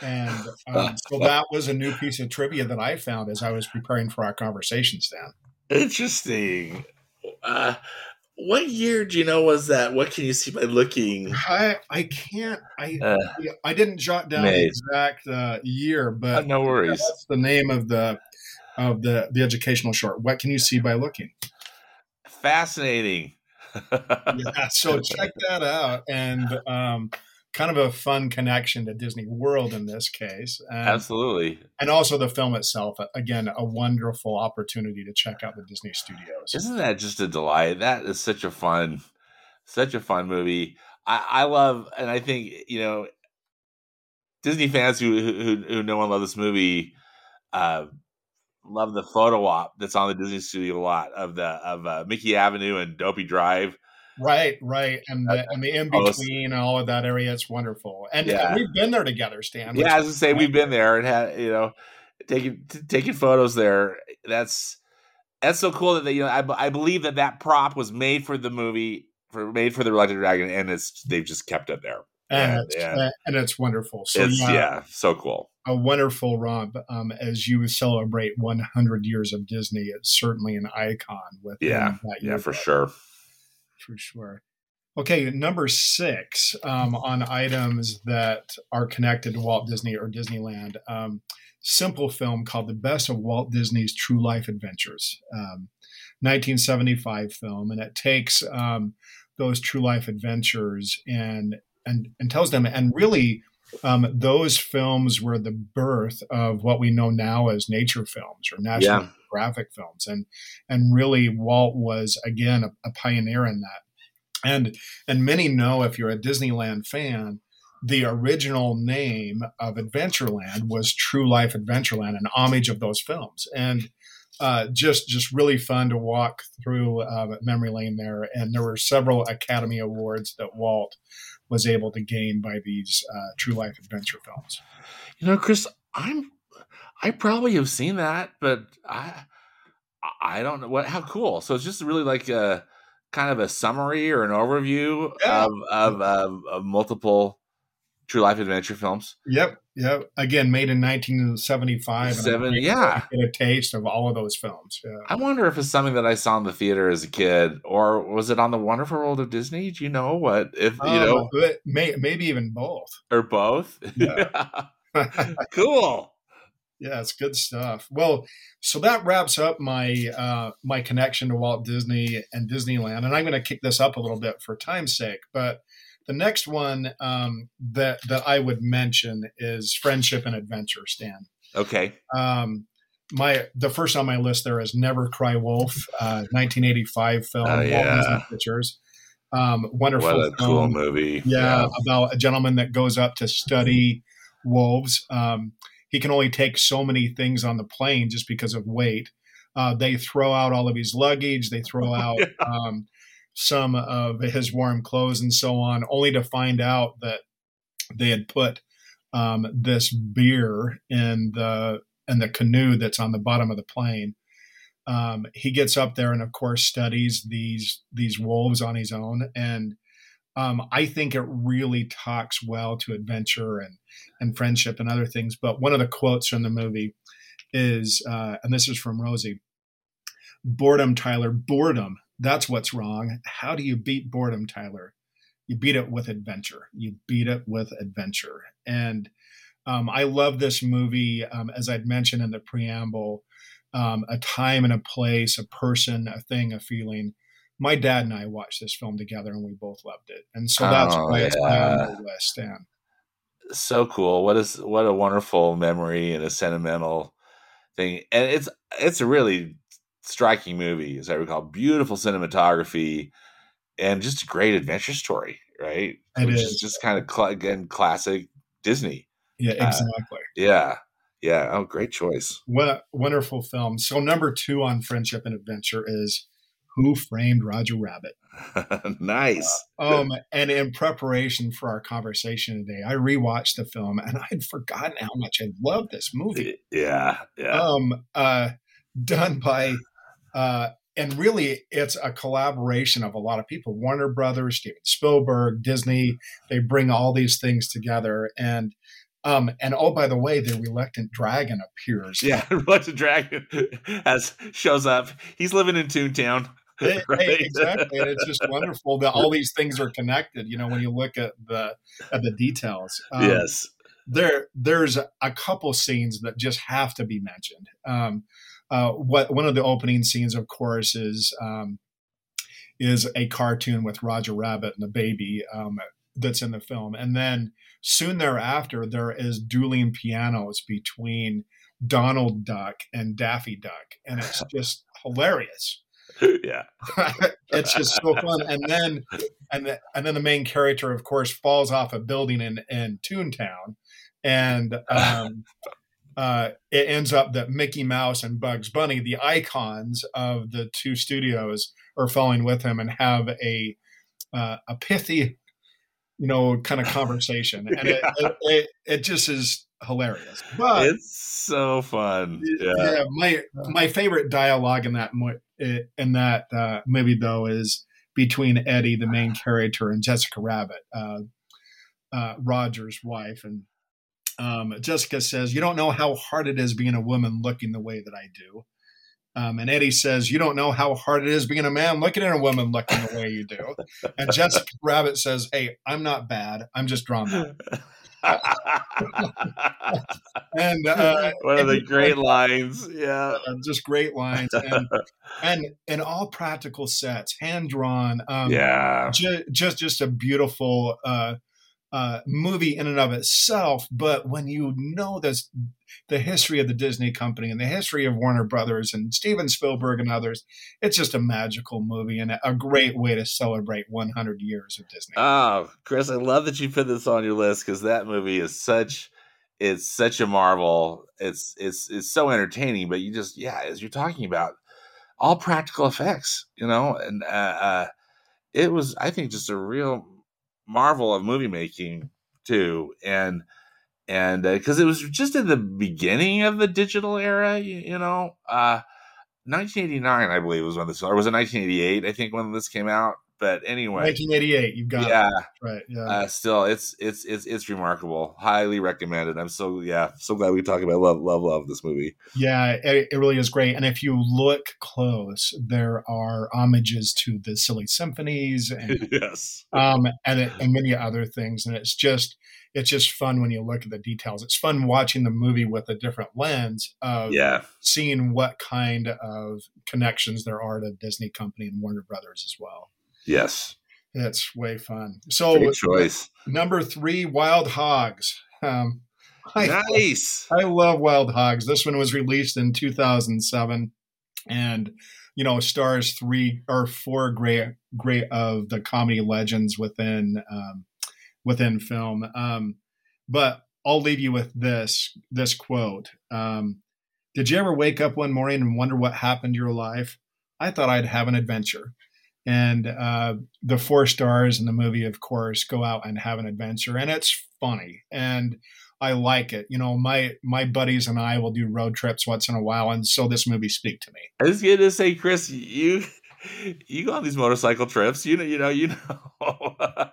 And um, so that was a new piece of trivia that I found as I was preparing for our conversation, Stan. Interesting. Uh, what year do you know was that? What can you see by looking? I I can't. I uh, I didn't jot down the exact uh, year, but uh, no worries. That's the name of the of the the educational short. What can you see by looking? Fascinating yeah, so check that out, and um, kind of a fun connection to Disney World in this case. And, Absolutely, and also the film itself. Again, a wonderful opportunity to check out the Disney Studios. Isn't that just a delight? That is such a fun, such a fun movie. I, I love, and I think you know, Disney fans who who, who know and love this movie. Uh, love the photo op that's on the Disney Studio lot of the of uh, Mickey Avenue and Dopey Drive. Right, right, and the, and the in between and all of that area. It's wonderful, and, yeah. and we've been there together, Stan. Yeah, as I say, we've been there and had you know taking t- taking photos there. That's that's so cool that they, you know I, I believe that that prop was made for the movie for made for the Reluctant Dragon, and it's they've just kept it there and, and, it's, and, and it's wonderful. So it's, yeah, yeah, so cool. A wonderful romp um, as you celebrate 100 years of Disney. It's certainly an icon. With yeah, yeah, for sure, for sure. Okay, number six um, on items that are connected to Walt Disney or Disneyland. Um, simple film called The Best of Walt Disney's True Life Adventures. um, 1975 um, film, and it takes um, those true life adventures and and and tells them and really um, those films were the birth of what we know now as nature films or national Yeah. graphic films. And and really Walt was again a, a pioneer in that. And and many know if you're a Disneyland fan the original name of Adventureland was True Life Adventureland an homage of those films. And uh, just just really fun to walk through uh, memory lane there. And there were several Academy Awards that Walt was able to gain by these uh, true life adventure films. You know, Chris, I'm I probably have seen that, but I I don't know what how cool. So it's just really like a kind of a summary or an overview Yeah. of, of, of of multiple true life adventure films. Yep, yep. Again, made in 1975. Seven, yeah. Get a taste of all of those films. Yeah. I wonder if it's something that I saw in the theater as a kid, or was it on the Wonderful World of Disney? Do you know what? If you Um, know, may, maybe even both. or both? Yeah. cool. Yeah, it's good stuff. Well, so that wraps up my uh, my connection to Walt Disney and Disneyland, and I'm going to kick this up a little bit for time's sake. But the next one um, that that I would mention is Friendship and Adventure. Stan, Okay. um, my the first on my list there is Never Cry Wolf, uh, 1985 film, Oh, yeah. Pictures. Um, wonderful What a film cool movie. yeah, about a gentleman that goes up to study wolves. Um, he can only take so many things on the plane just because of weight. Uh, they throw out all of his luggage. They throw out um, some of his warm clothes and so on, only to find out that they had put um, this beer in the in the canoe that's on the bottom of the plane. Um, he gets up there and, of course, studies these these wolves on his own, and um, I think it really talks well to adventure and and friendship and other things. But one of the quotes from the movie is, uh, and this is from Rosie: "Boredom, Tyler, boredom. That's what's wrong. How do you beat boredom, Tyler? You beat it with adventure. You beat it with adventure." And um, I love this movie, um, as I'd mentioned in the preamble. Um, a time and a place, a person, a thing, a feeling my dad and I watched this film together and we both loved it. And so that's Oh, why it's on the list, Stan. so cool. What is what a wonderful memory and a sentimental thing. And it's it's a really striking movie, as I recall. Beautiful cinematography and just a great adventure story, right? It Which is. just kind of cl- again classic Disney. Yeah, Uh, exactly. Yeah. Yeah. Oh, great choice. what a wonderful film. So number two on Friendship and Adventure is Who Framed Roger Rabbit? nice. Um, and in preparation for our conversation today, I rewatched the film and I'd forgotten how much I loved this movie. Yeah. Yeah. um, uh, done by, uh, and really it's a collaboration of a lot of people Warner Brothers, Steven Spielberg, Disney. They bring all these things together. And, um, and oh, by the way, the reluctant dragon appears. Yeah, Reluctant Dragon has shows up. He's living in Toontown. Hey, hey, exactly. And it's just wonderful that all these things are connected, you know, when you look at the, at the details. Um, yes. there there's a couple scenes that just have to be mentioned. Um, uh, what one of the opening scenes, of course, is um, is a cartoon with Roger Rabbit and the baby um, that's in the film, and then soon thereafter there is dueling pianos between Donald Duck and Daffy Duck, and it's just hilarious. yeah. it's just so fun. And then, and the, and then the main character, of course, falls off a building in in Toontown, and um, uh, it ends up that Mickey Mouse and Bugs Bunny, the icons of the two studios, are falling with him and have a uh, a pithy, you know, kind of conversation, and it, it, it, it just is hilarious. But It's so fun. Yeah. yeah, my my favorite dialogue in that mo- in that uh, movie though is between Eddie, the main character, and Jessica Rabbit, uh, uh, Roger's wife, and um, Jessica says, "You don't know how hard it is being a woman looking the way that I do." Um, and Eddie says, "You don't know how hard it is being a man looking at a woman looking the way you do." And Jessica Rabbit says, "Hey, I'm not bad. I'm just drawn that." And uh, One of the great lines. Yeah. uh, just great lines and and and all practical sets hand drawn um yeah. ju- just just a beautiful uh uh, movie in and of itself, but when you know this, the history of the Disney company and the history of Warner Brothers and Steven Spielberg and others, it's just a magical movie and a great way to celebrate 100 years of Disney. Oh, Chris, I love that you put this on your list because that movie is such it's such a marvel. It's it's it's so entertaining, but you just yeah, as you're talking about, all practical effects, you know, and uh, uh, it was I think just a real marvel of movie making too, and and because uh, it was just in the beginning of the digital era, you, you know. Uh, 1989, I believe, was when this, or was it 1988? I think when this came out. But anyway, 1988. You've got yeah, it. right. Yeah. Uh, still, it's it's it's it's remarkable. Highly recommended. I'm so yeah, so glad we talk about love love love this movie. Yeah, it, it really is great. And if you look close, there are homages to the Silly Symphonies and yes, um, and and many other things. And it's just it's just fun when you look at the details. It's fun watching the movie with a different lens of yeah. seeing what kind of connections there are to Disney Company and Warner Brothers as well. Yes. It's way fun. So Great choice. Number three, Wild Hogs. Um, I, nice. I love Wild Hogs. This one was released in 2007 and you know stars three or four great great of the comedy legends within um, within film. Um, but I'll leave you with this this quote. Um, Did you ever wake up one morning and wonder what happened to your life? I thought I'd have an adventure. And uh, the four stars in the movie, of course, go out and have an adventure, and it's funny, and I like it. You know, my my buddies and I will do road trips once in a while, and so this movie speak to me. I was going to say, Chris, you you go on these motorcycle trips, you know, you know, you know,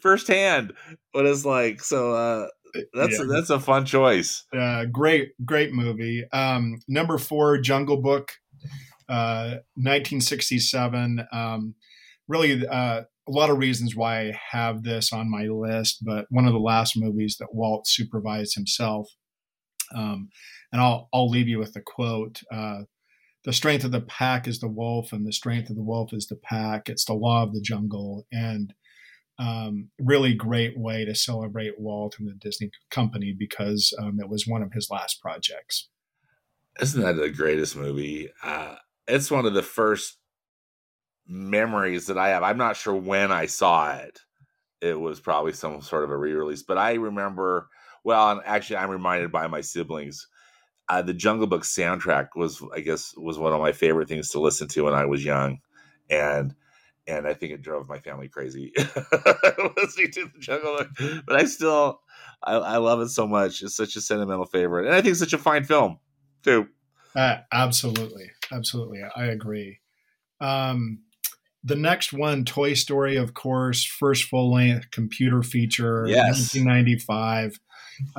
firsthand what it's like. So uh, that's yeah. a, that's a fun choice. Uh, great, great movie. Um, number four, Jungle Book. 1967. Uh, um, really, uh, a lot of reasons why I have this on my list, but one of the last movies that Walt supervised himself. Um, and I'll I'll leave you with the quote: uh, "The strength of the pack is the wolf, and the strength of the wolf is the pack. It's the law of the jungle." And um, really great way to celebrate Walt and the Disney Company because um, it was one of his last projects. Isn't that the greatest movie? Uh, it's one of the first memories that I have. I'm not sure when I saw it. It was probably some sort of a re-release, but I remember. Well, and actually, I'm reminded by my siblings. Uh, the Jungle Book soundtrack was, I guess, was one of my favorite things to listen to when I was young, and and I think it drove my family crazy listening to the Jungle Book. But I still, I, I love it so much. It's such a sentimental favorite, and I think it's such a fine film too. Uh, absolutely, absolutely, I agree. Um, the next one, Toy Story, of course, first full length computer feature, yes. 1995.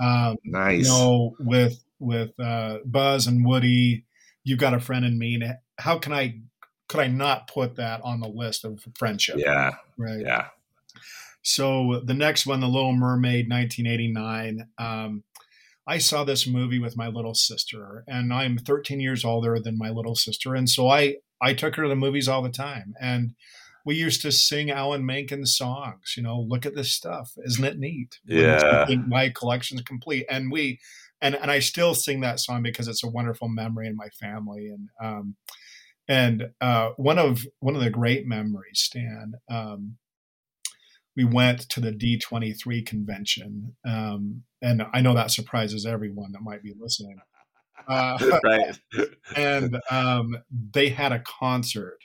Um, nice. You know, with with uh, Buzz and Woody, you've got a friend in me. And How can I could I not put that on the list of friendship? Yeah. Right. Yeah. So the next one, The Little Mermaid, 1989. Um, I saw this movie with my little sister, and I'm 13 years older than my little sister, and so I I took her to the movies all the time, and we used to sing Alan Menken songs. You know, look at this stuff, isn't it neat? Yeah, my collection's complete, and we and and I still sing that song because it's a wonderful memory in my family, and um, and uh, one of one of the great memories, Stan. Um, we went to the D23 convention. Um, and I know that surprises everyone that might be listening. Uh, right. and um, they had a concert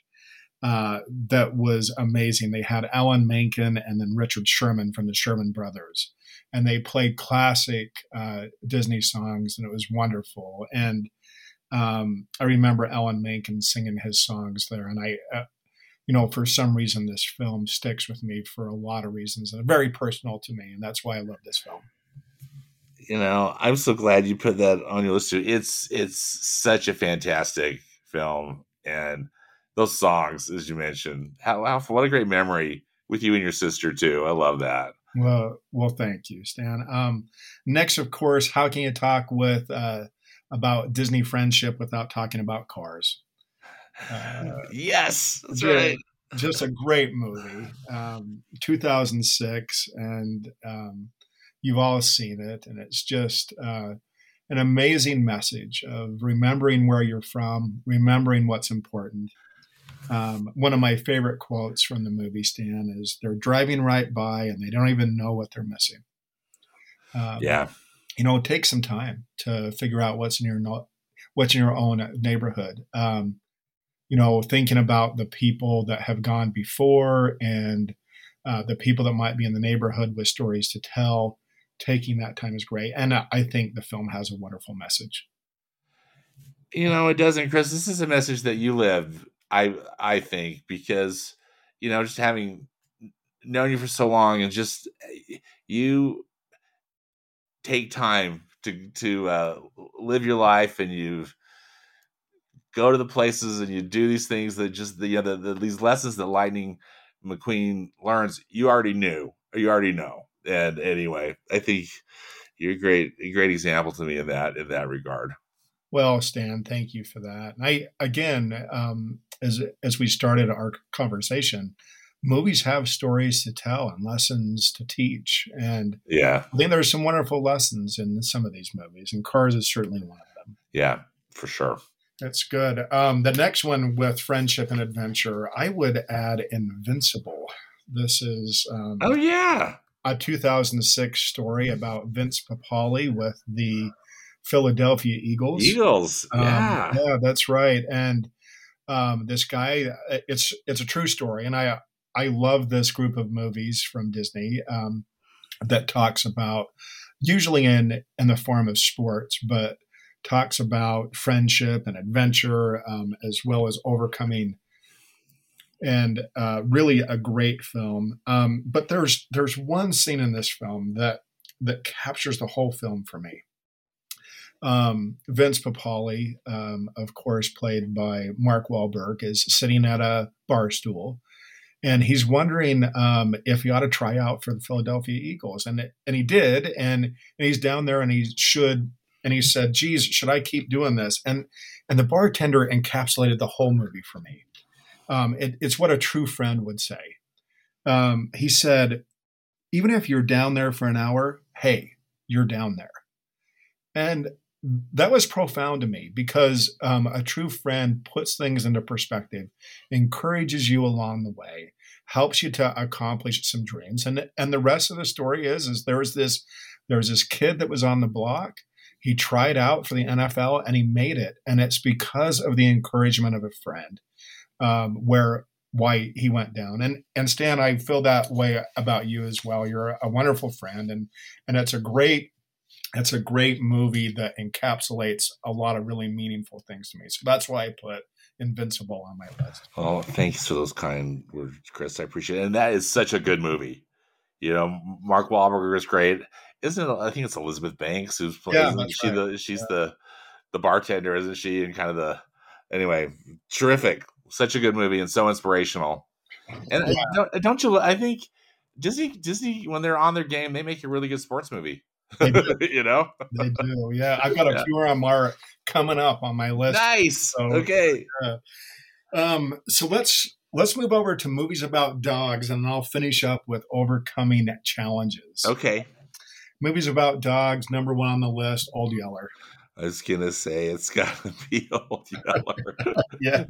uh, that was amazing. They had Alan Menken and then Richard Sherman from the Sherman Brothers. And they played classic uh, Disney songs, and it was wonderful. And um, I remember Alan Menken singing his songs there, and I, uh, you know, for some reason, this film sticks with me for a lot of reasons and very personal to me, and that's why I love this film. You know, I'm so glad you put that on your list too. It's it's such a fantastic film, and those songs, as you mentioned, how, how what a great memory with you and your sister too. I love that. Well, well, thank you, Stan. Um, next, of course, how can you talk with uh, about Disney friendship without talking about cars? Uh, yes, that's right. just a great movie. Um, 2006, and um, you've all seen it, and it's just uh, an amazing message of remembering where you're from, remembering what's important. Um, one of my favorite quotes from the movie Stan is they're driving right by and they don't even know what they're missing. Um, yeah. You know, take some time to figure out what's in your no- what's in your own neighborhood. Um, you know, thinking about the people that have gone before and uh, the people that might be in the neighborhood with stories to tell taking that time is great. And I think the film has a wonderful message. You know, it doesn't, Chris. This is a message that you live, I I think, because, you know, just having known you for so long and just you take time to to uh, live your life and you go to the places and you do these things that just the, you know, the, the these lessons that Lightning McQueen learns you already knew or you already know and anyway, I think you're a great, a great example to me in that in that regard. Well, Stan, thank you for that. And I again, um, as as we started our conversation, movies have stories to tell and lessons to teach, and yeah, I think there's some wonderful lessons in some of these movies, and Cars is certainly one of them. Yeah, for sure. That's good. Um, the next one with friendship and adventure, I would add Invincible. This is um, oh yeah, a 2006 story about Vince Papale with the Philadelphia Eagles. Eagles, yeah, um, yeah, that's right. And um, this guy, uh, it's it's a true story, and I I love this group of movies from Disney um, that talks about usually in in the form of sports, but talks about friendship and adventure um, as well as overcoming and uh, really a great film. Um, but there's there's one scene in this film that that captures the whole film for me. Um, Vince Papale, um, of course, played by Mark Wahlberg, is sitting at a bar stool, and he's wondering um, if he ought to try out for the Philadelphia Eagles, and and he did, and, and he's down there, and he should, and he said, "Geez, should I keep doing this?" and and the bartender encapsulated the whole movie for me. Um, it, it's what a true friend would say. Um, he said, even if you're down there for an hour, hey, you're down there. And that was profound to me because um, a true friend puts things into perspective, encourages you along the way, helps you to accomplish some dreams. And and the rest of the story is is there's this there's this kid that was on the block. He tried out for the NFL and he made it. And it's because of the encouragement of a friend um, where why he went down. And and Stan, I feel that way about you as well. You're a wonderful friend, and and it's a great it's a great movie that encapsulates a lot of really meaningful things to me. So that's why I put Invincible on my list. Oh, thanks for those kind words, Chris. I appreciate it. And that is such a good movie. You know, Mark Wahlberg is great. Isn't it? I think it's Elizabeth Banks who's playing. Yeah, she right. the she's yeah. the the bartender, isn't she? And kind of the anyway, terrific such a good movie and so inspirational. And yeah. don't, don't, you? I think Disney Disney when they're on their game, they make a really good sports movie. you know, they do. Yeah, I've got a few on my coming up on my list. Nice. So, okay. Uh, um, so let's let's move over to movies about dogs, and I'll finish up with overcoming challenges. Okay. Movies about dogs. Number one on the list, Old Yeller. I was gonna say it's gotta be Old Yeller. yeah,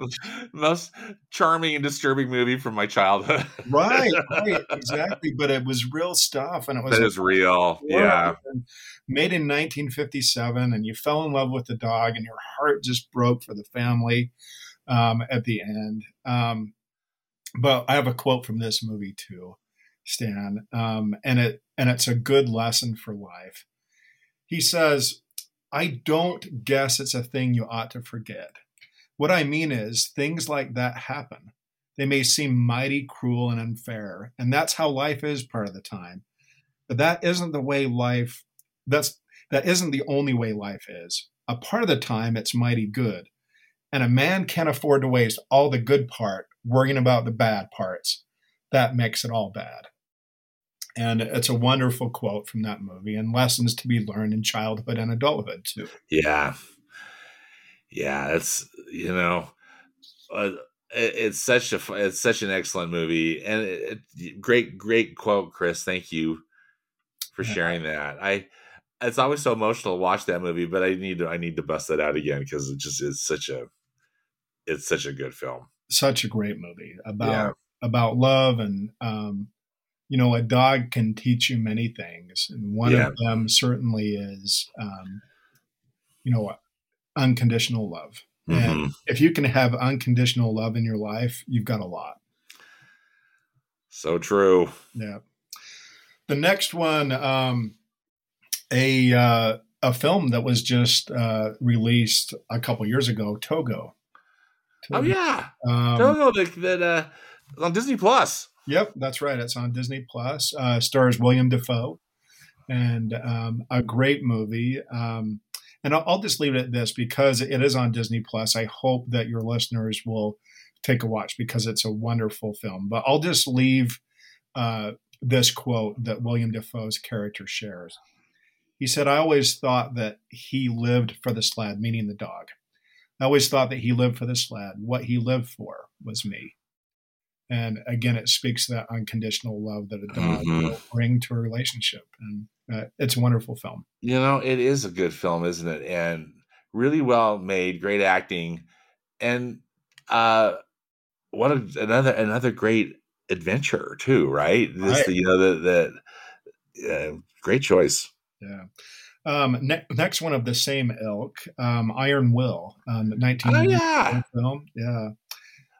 most charming and disturbing movie from my childhood. right, right, exactly. But it was real stuff, and it was. It is real, yeah. Made in 1957, and you fell in love with the dog, and your heart just broke for the family um, at the end. Um, but I have a quote from this movie too, Stan, um, and it and it's a good lesson for life. He says I don't guess it's a thing you ought to forget. What I mean is, things like that happen. They may seem mighty cruel and unfair, and that's how life is part of the time. But that isn't the way life that's that isn't the only way life is. A part of the time it's mighty good. And a man can't afford to waste all the good part worrying about the bad parts. That makes it all bad. And it's a wonderful quote from that movie and lessons to be learned in childhood and adulthood, too. Yeah. Yeah. It's, you know, uh, it's such a it's such an excellent movie and it, it, great great quote chris thank you for sharing that i it's always so emotional to watch that movie but i need to i need to bust that out again because it just is such a it's such a good film such a great movie about yeah. about love and um you know a dog can teach you many things and one yeah. of them certainly is um you know unconditional love Mm-hmm. And if you can have unconditional love in your life, you've got a lot. So true. Yeah. The next one, um, a uh, a film that was just uh, released a couple years ago, Togo. Togo. Oh yeah, um, Togo that, that uh, on Disney Plus. Yep, that's right. It's on Disney Plus. Uh, stars William Dafoe, and um, a great movie. Um, and I'll, I'll just leave it at this because it is on Disney Plus. I hope that your listeners will take a watch because it's a wonderful film. But I'll just leave uh, this quote that William Dafoe's character shares. He said, I always thought that he lived for the sled, meaning the dog. I always thought that he lived for the sled. What he lived for was me. And again, it speaks to that unconditional love that a dog mm-hmm. will bring to a relationship. And uh, it's a wonderful film. You know, it is a good film, isn't it? And really well made, great acting, and uh, what a, another another great adventure too, right? This, right. you know, the the uh, great choice. Yeah. Um, ne- next one of the same ilk, um, Iron Will, um, 19 oh, yeah. film. Yeah.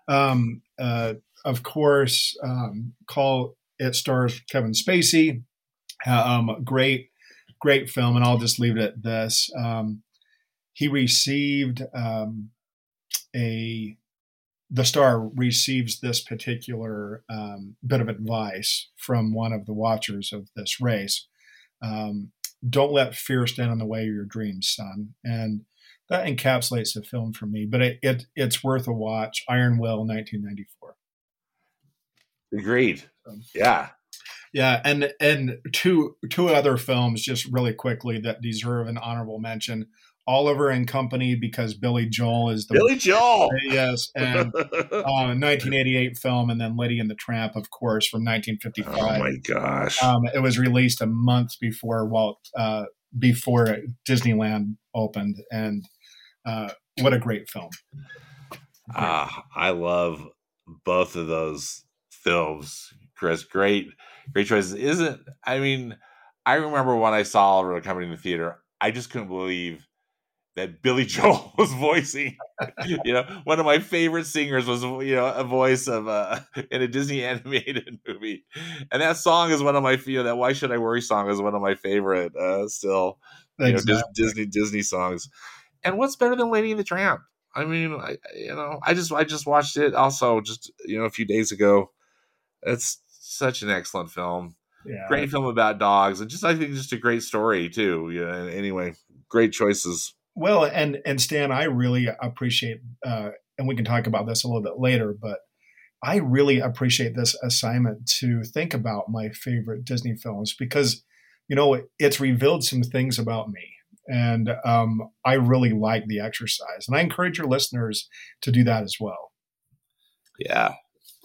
Um, uh, of course, um, call it stars Kevin Spacey, um, great, great film, and I'll just leave it at this. Um, he received um, a the star receives this particular um, bit of advice from one of the watchers of this race. Um, don't let fear stand in the way of your dreams, son. And that encapsulates the film for me. But it, it it's worth a watch. Iron Will, 1994. Agreed. Yeah, yeah, and and two two other films just really quickly that deserve an honorable mention. Oliver and Company because Billy Joel is the Billy Joel. Yes, and uh, 1988 film, and then Lady and the Tramp, of course, from 1955. Oh my gosh! Um, it was released a month before Walt uh, before Disneyland opened, and uh, what a great film! Ah, uh, I love both of those films, Chris. Great great choices. Isn't I mean, I remember when I saw Oliver coming in the theater, I just couldn't believe that Billy Joel was voicing. you know, one of my favorite singers was you know a voice of uh in a Disney animated movie, and that song is one of my you know that Why Should I Worry song is one of my favorite uh still you know Disney Disney songs. And what's better than Lady and the Tramp? I mean, I, you know, I just I just watched it also just you know a few days ago. It's such an excellent film. Yeah. Great film about dogs, and just I think just a great story too. Yeah. Anyway, great choices. Well, and and Stan, I really appreciate, uh, and we can talk about this a little bit later, but I really appreciate this assignment to think about my favorite Disney films because, you know, it's revealed some things about me. And um, I really like the exercise. And I encourage your listeners to do that as well. Yeah.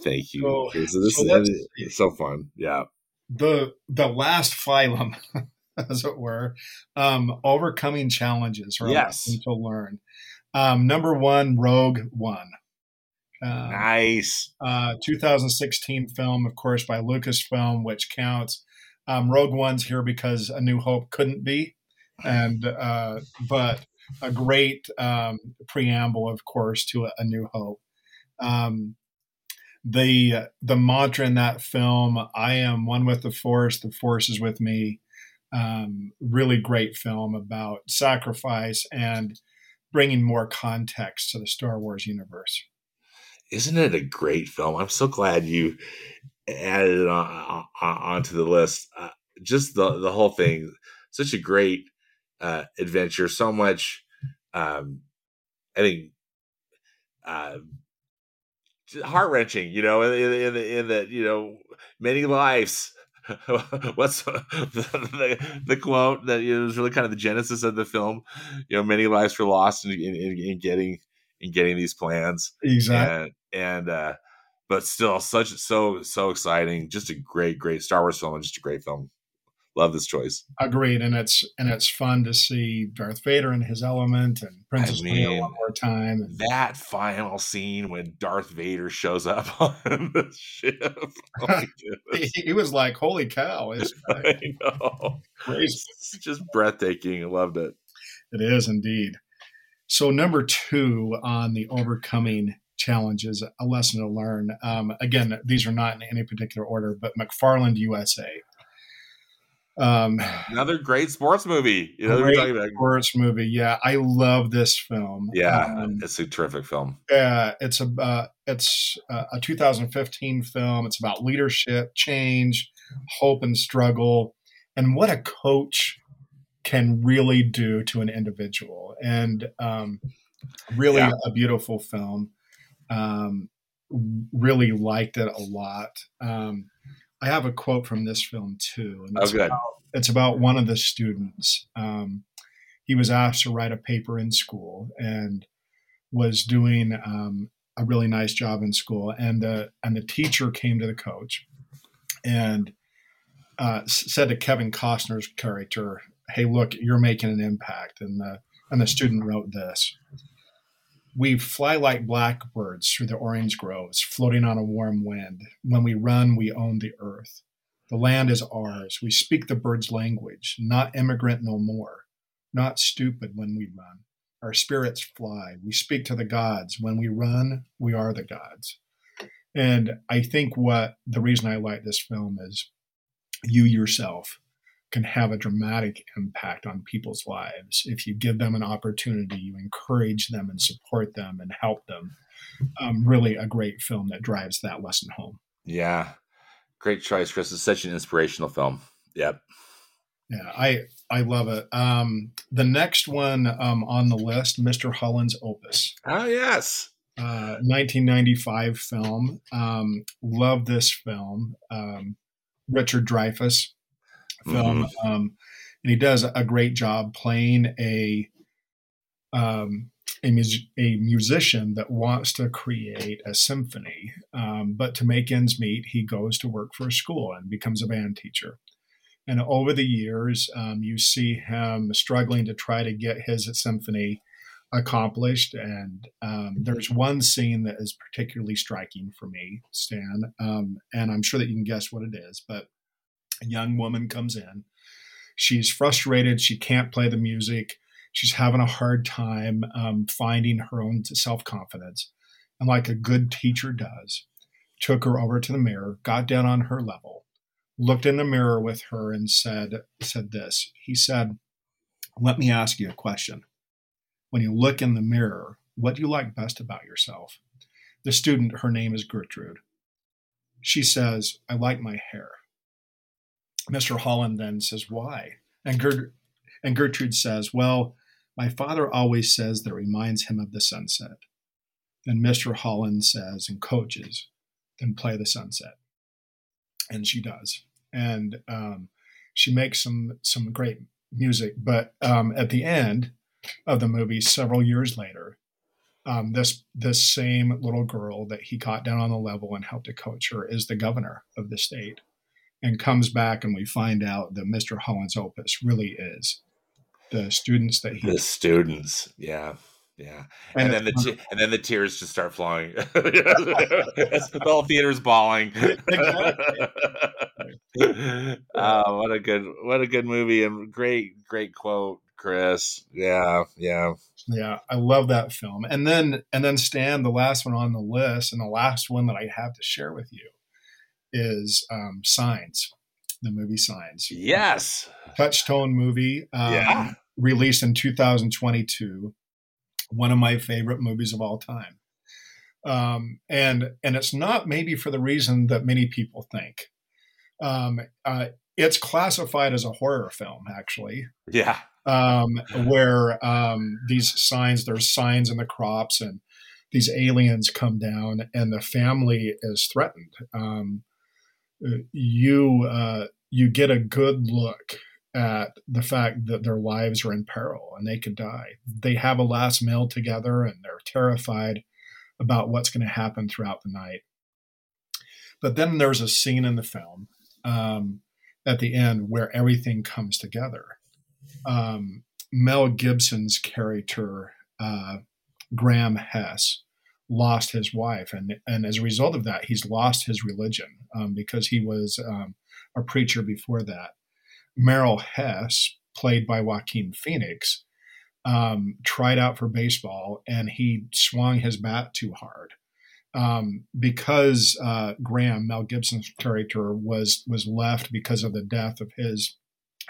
Thank you. So, so this so is it's so fun. Yeah. The the last phylum, as it were, um, overcoming challenges or yes. to learn. Um, number one, Rogue One. Uh, nice. Uh, 2016 film, of course, by Lucasfilm, which counts. Um, Rogue One's here because A New Hope couldn't be, and uh, but a great um, preamble, of course, to A, a New Hope. Um, the the mantra in that film i am one with the force the force is with me um, really great film about sacrifice and bringing more context to the star wars universe. Isn't it a great film? I'm so glad you added it on, on, onto the list. Uh, just the the whole thing such a great uh, adventure. So much um, i think uh, heart wrenching, you know, in, in, the in the you know many lives. What's the, the, the, quote that you know, was really kind of the genesis of the film? You know, many lives were lost in, in, in getting in getting these plans. Exactly. and uh, but still such so so exciting. Just a great, great Star Wars film and just a great film. Love this choice. Agreed, and it's and it's fun to see Darth Vader in his element and Princess I mean, Leia one more time. And, that final scene when Darth Vader shows up on the ship, oh he, he, was like, "Holy cow!" It's I know, crazy, it's just breathtaking. I loved it. It is indeed. So number two on the overcoming challenges, a lesson to learn. Um, again, these are not in any particular order, but McFarland USA. Um, Another great sports movie. You know, great sports movie. Yeah, I love this film. Yeah, um, it's a terrific film. Yeah, it's a uh, it's a 2015 film. It's about leadership, change, hope, and struggle, and what a coach can really do to an individual. And um, really, yeah. a beautiful film. Um, really liked it a lot. Um, I have a quote from this film too. And it's, oh, good. About, it's about one of the students. Um, he was asked to write a paper in school and was doing um, a really nice job in school. And the and the teacher came to the coach and uh, said to Kevin Costner's character, "Hey, look, you're making an impact." And the and the student wrote this. We fly like blackbirds through the orange groves, floating on a warm wind. When we run, we own the earth. The land is ours. We speak the bird's language, not immigrant no more, not stupid when we run. Our spirits fly. We speak to the gods. When we run, we are the gods. And I think what the reason I like this film is you yourself can have a dramatic impact on people's lives if you give them an opportunity, you encourage them and support them and help them. Um, really, a great film that drives that lesson home. Yeah, great choice, Chris. It's such an inspirational film. Yep. Yeah, I I love it. Um, the next one um, on the list, Mr. Holland's Opus. Oh yes. Uh, 1995 film. Um, love this film. Um, Richard Dreyfuss film, mm-hmm. um, and he does a great job playing a um, a, mus- a, musician that wants to create a symphony, um, but to make ends meet, he goes to work for a school and becomes a band teacher. And over the years, um, you see him struggling to try to get his symphony accomplished. And um, there's one scene that is particularly striking for me, Stan, um, and I'm sure that you can guess what it is. But a young woman comes in. She's frustrated. She can't play the music. She's having a hard time um, finding her own self confidence. And like a good teacher does, took her over to the mirror, got down on her level, looked in the mirror with her, and said, said this. He said, Let me ask you a question. When you look in the mirror, what do you like best about yourself? The student, her name is Gertrude. She says, I like my hair. Mr. Holland then says, Why? And, Gert- and Gertrude says, Well, my father always says that reminds him of the sunset. Then Mr. Holland says and coaches, Then play the sunset. And she does. And um, she makes some, some great music. But um, at the end of the movie, several years later, um, this this same little girl that he caught down on the level and helped to coach her is the governor of the state and comes back and we find out that Mr. Holland's opus really is the students that he the students. Yeah. Yeah. And, and then the and then the tears just start flowing. The whole theater's bawling. Oh what a good what a good movie and great great quote chris. Yeah yeah. Yeah i love that film. And then and then stan the last one on the list and the last one that i have to share with you is um, Signs, the movie Signs. Yes. Touchstone movie. Um, yeah. Released in 2022. One of my favorite movies of all time. Um, and and it's not maybe for the reason that many people think. Um, uh, it's classified as a horror film, actually. Yeah. Um, where um, these signs, there's signs in the crops, and these aliens come down, and the family is threatened. You uh, you get a good look at the fact that their lives are in peril and they could die. They have a last meal together and they're terrified about what's going to happen throughout the night. But then there's a scene in the film um, at the end where everything comes together. Um, Mel Gibson's character, uh, Graham Hess, lost his wife, and and as a result of that, he's lost his religion um, because he was um, a preacher before that. Merrill Hess, played by Joaquin Phoenix, um, tried out for baseball and he swung his bat too hard. Um, because uh, Graham, Mel Gibson's character, was was left because of the death of his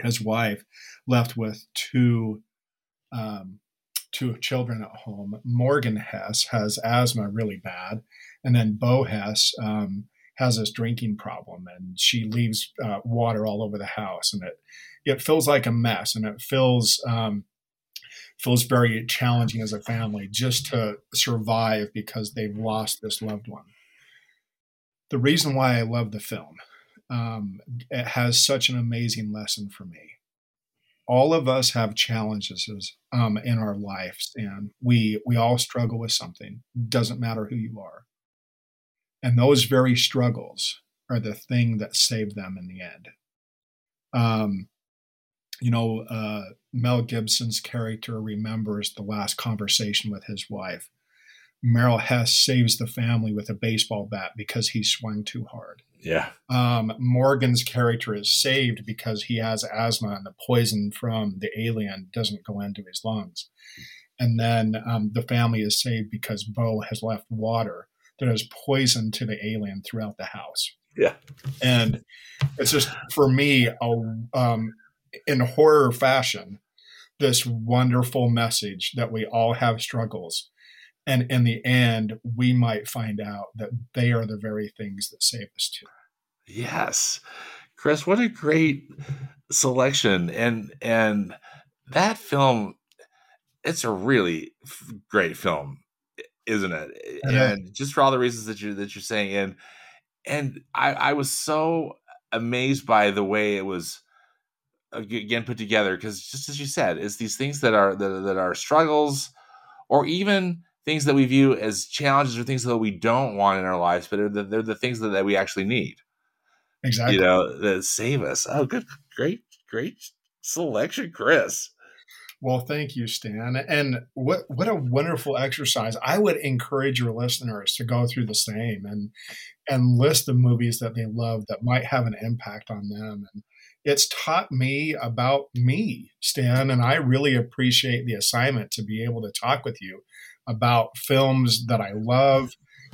his wife, left with two um, two children at home. Morgan Hess has asthma really bad, and then Bo Hess um, has this drinking problem, and she leaves uh, water all over the house, and it it feels like a mess, and it feels um, feels very challenging as a family just to survive because they've lost this loved one. The reason why I love the film, um, it has such an amazing lesson for me. All of us have challenges um, in our lives, and we we all struggle with something. Doesn't matter who you are, and those very struggles are the thing that saved them in the end. Um, you know, uh, Mel Gibson's character remembers the last conversation with his wife. Merrill Hess saves the family with a baseball bat because he swung too hard. Yeah. Um, Morgan's character is saved because he has asthma and the poison from the alien doesn't go into his lungs. And then um, the family is saved because Bo has left water that is poison to the alien throughout the house. Yeah. And it's just, for me, a, um, in horror fashion, this wonderful message that we all have struggles. And in the end, we might find out that they are the very things that save us too. Yes. Chris, what a great selection. And and that film, it's a really great film, isn't it? And just for all the reasons that you that you're saying. And and I, I was so amazed by the way it was again put together because just as you said it's these things that are that, that are struggles or even things that we view as challenges or things that we don't want in our lives but they're the, they're the things that, that we actually need exactly you know that save us oh good great great selection chris well, thank you, Stan. And what what a wonderful exercise. I would encourage your listeners to go through the same and and list the movies that they love that might have an impact on them. And it's taught me about me, Stan, and I really appreciate the assignment to be able to talk with you about films that I love,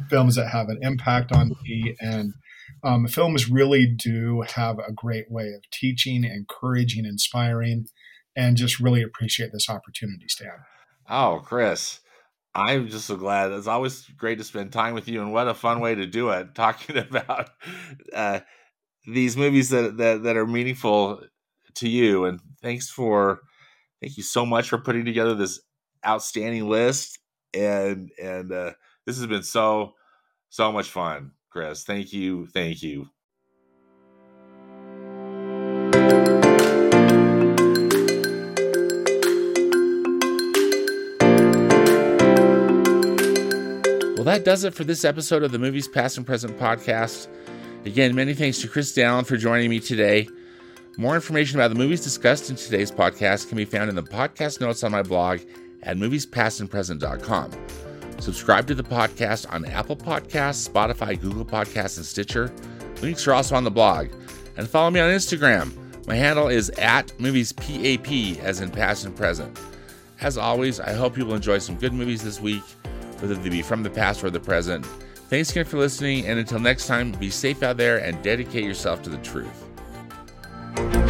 films that have an impact on me, and um, films really do have a great way of teaching, encouraging, inspiring, and just really appreciate this opportunity, Stan. Oh, Chris. I'm just so glad. It's always great to spend time with you, and what a fun way to do it, talking about uh, these movies that, that that are meaningful to you. And thanks for thank you so much for putting together this outstanding list. And and uh, this has been so so much fun, Chris. Thank you, thank you. Well, that does it for this episode of the Movies Past and Present podcast. Again, many thanks to Chris Dallin for joining me today. More information about the movies discussed in today's podcast can be found in the podcast notes on my blog at moviespastandpresent.com. Subscribe to the podcast on Apple Podcasts, Spotify, Google Podcasts, and Stitcher. Links are also on the blog. And follow me on Instagram. My handle is at moviespap, as in past and present. As always, I hope you will enjoy some good movies this week, whether they be from the past or the present. Thanks again for listening, and until next time, be safe out there and dedicate yourself to the truth.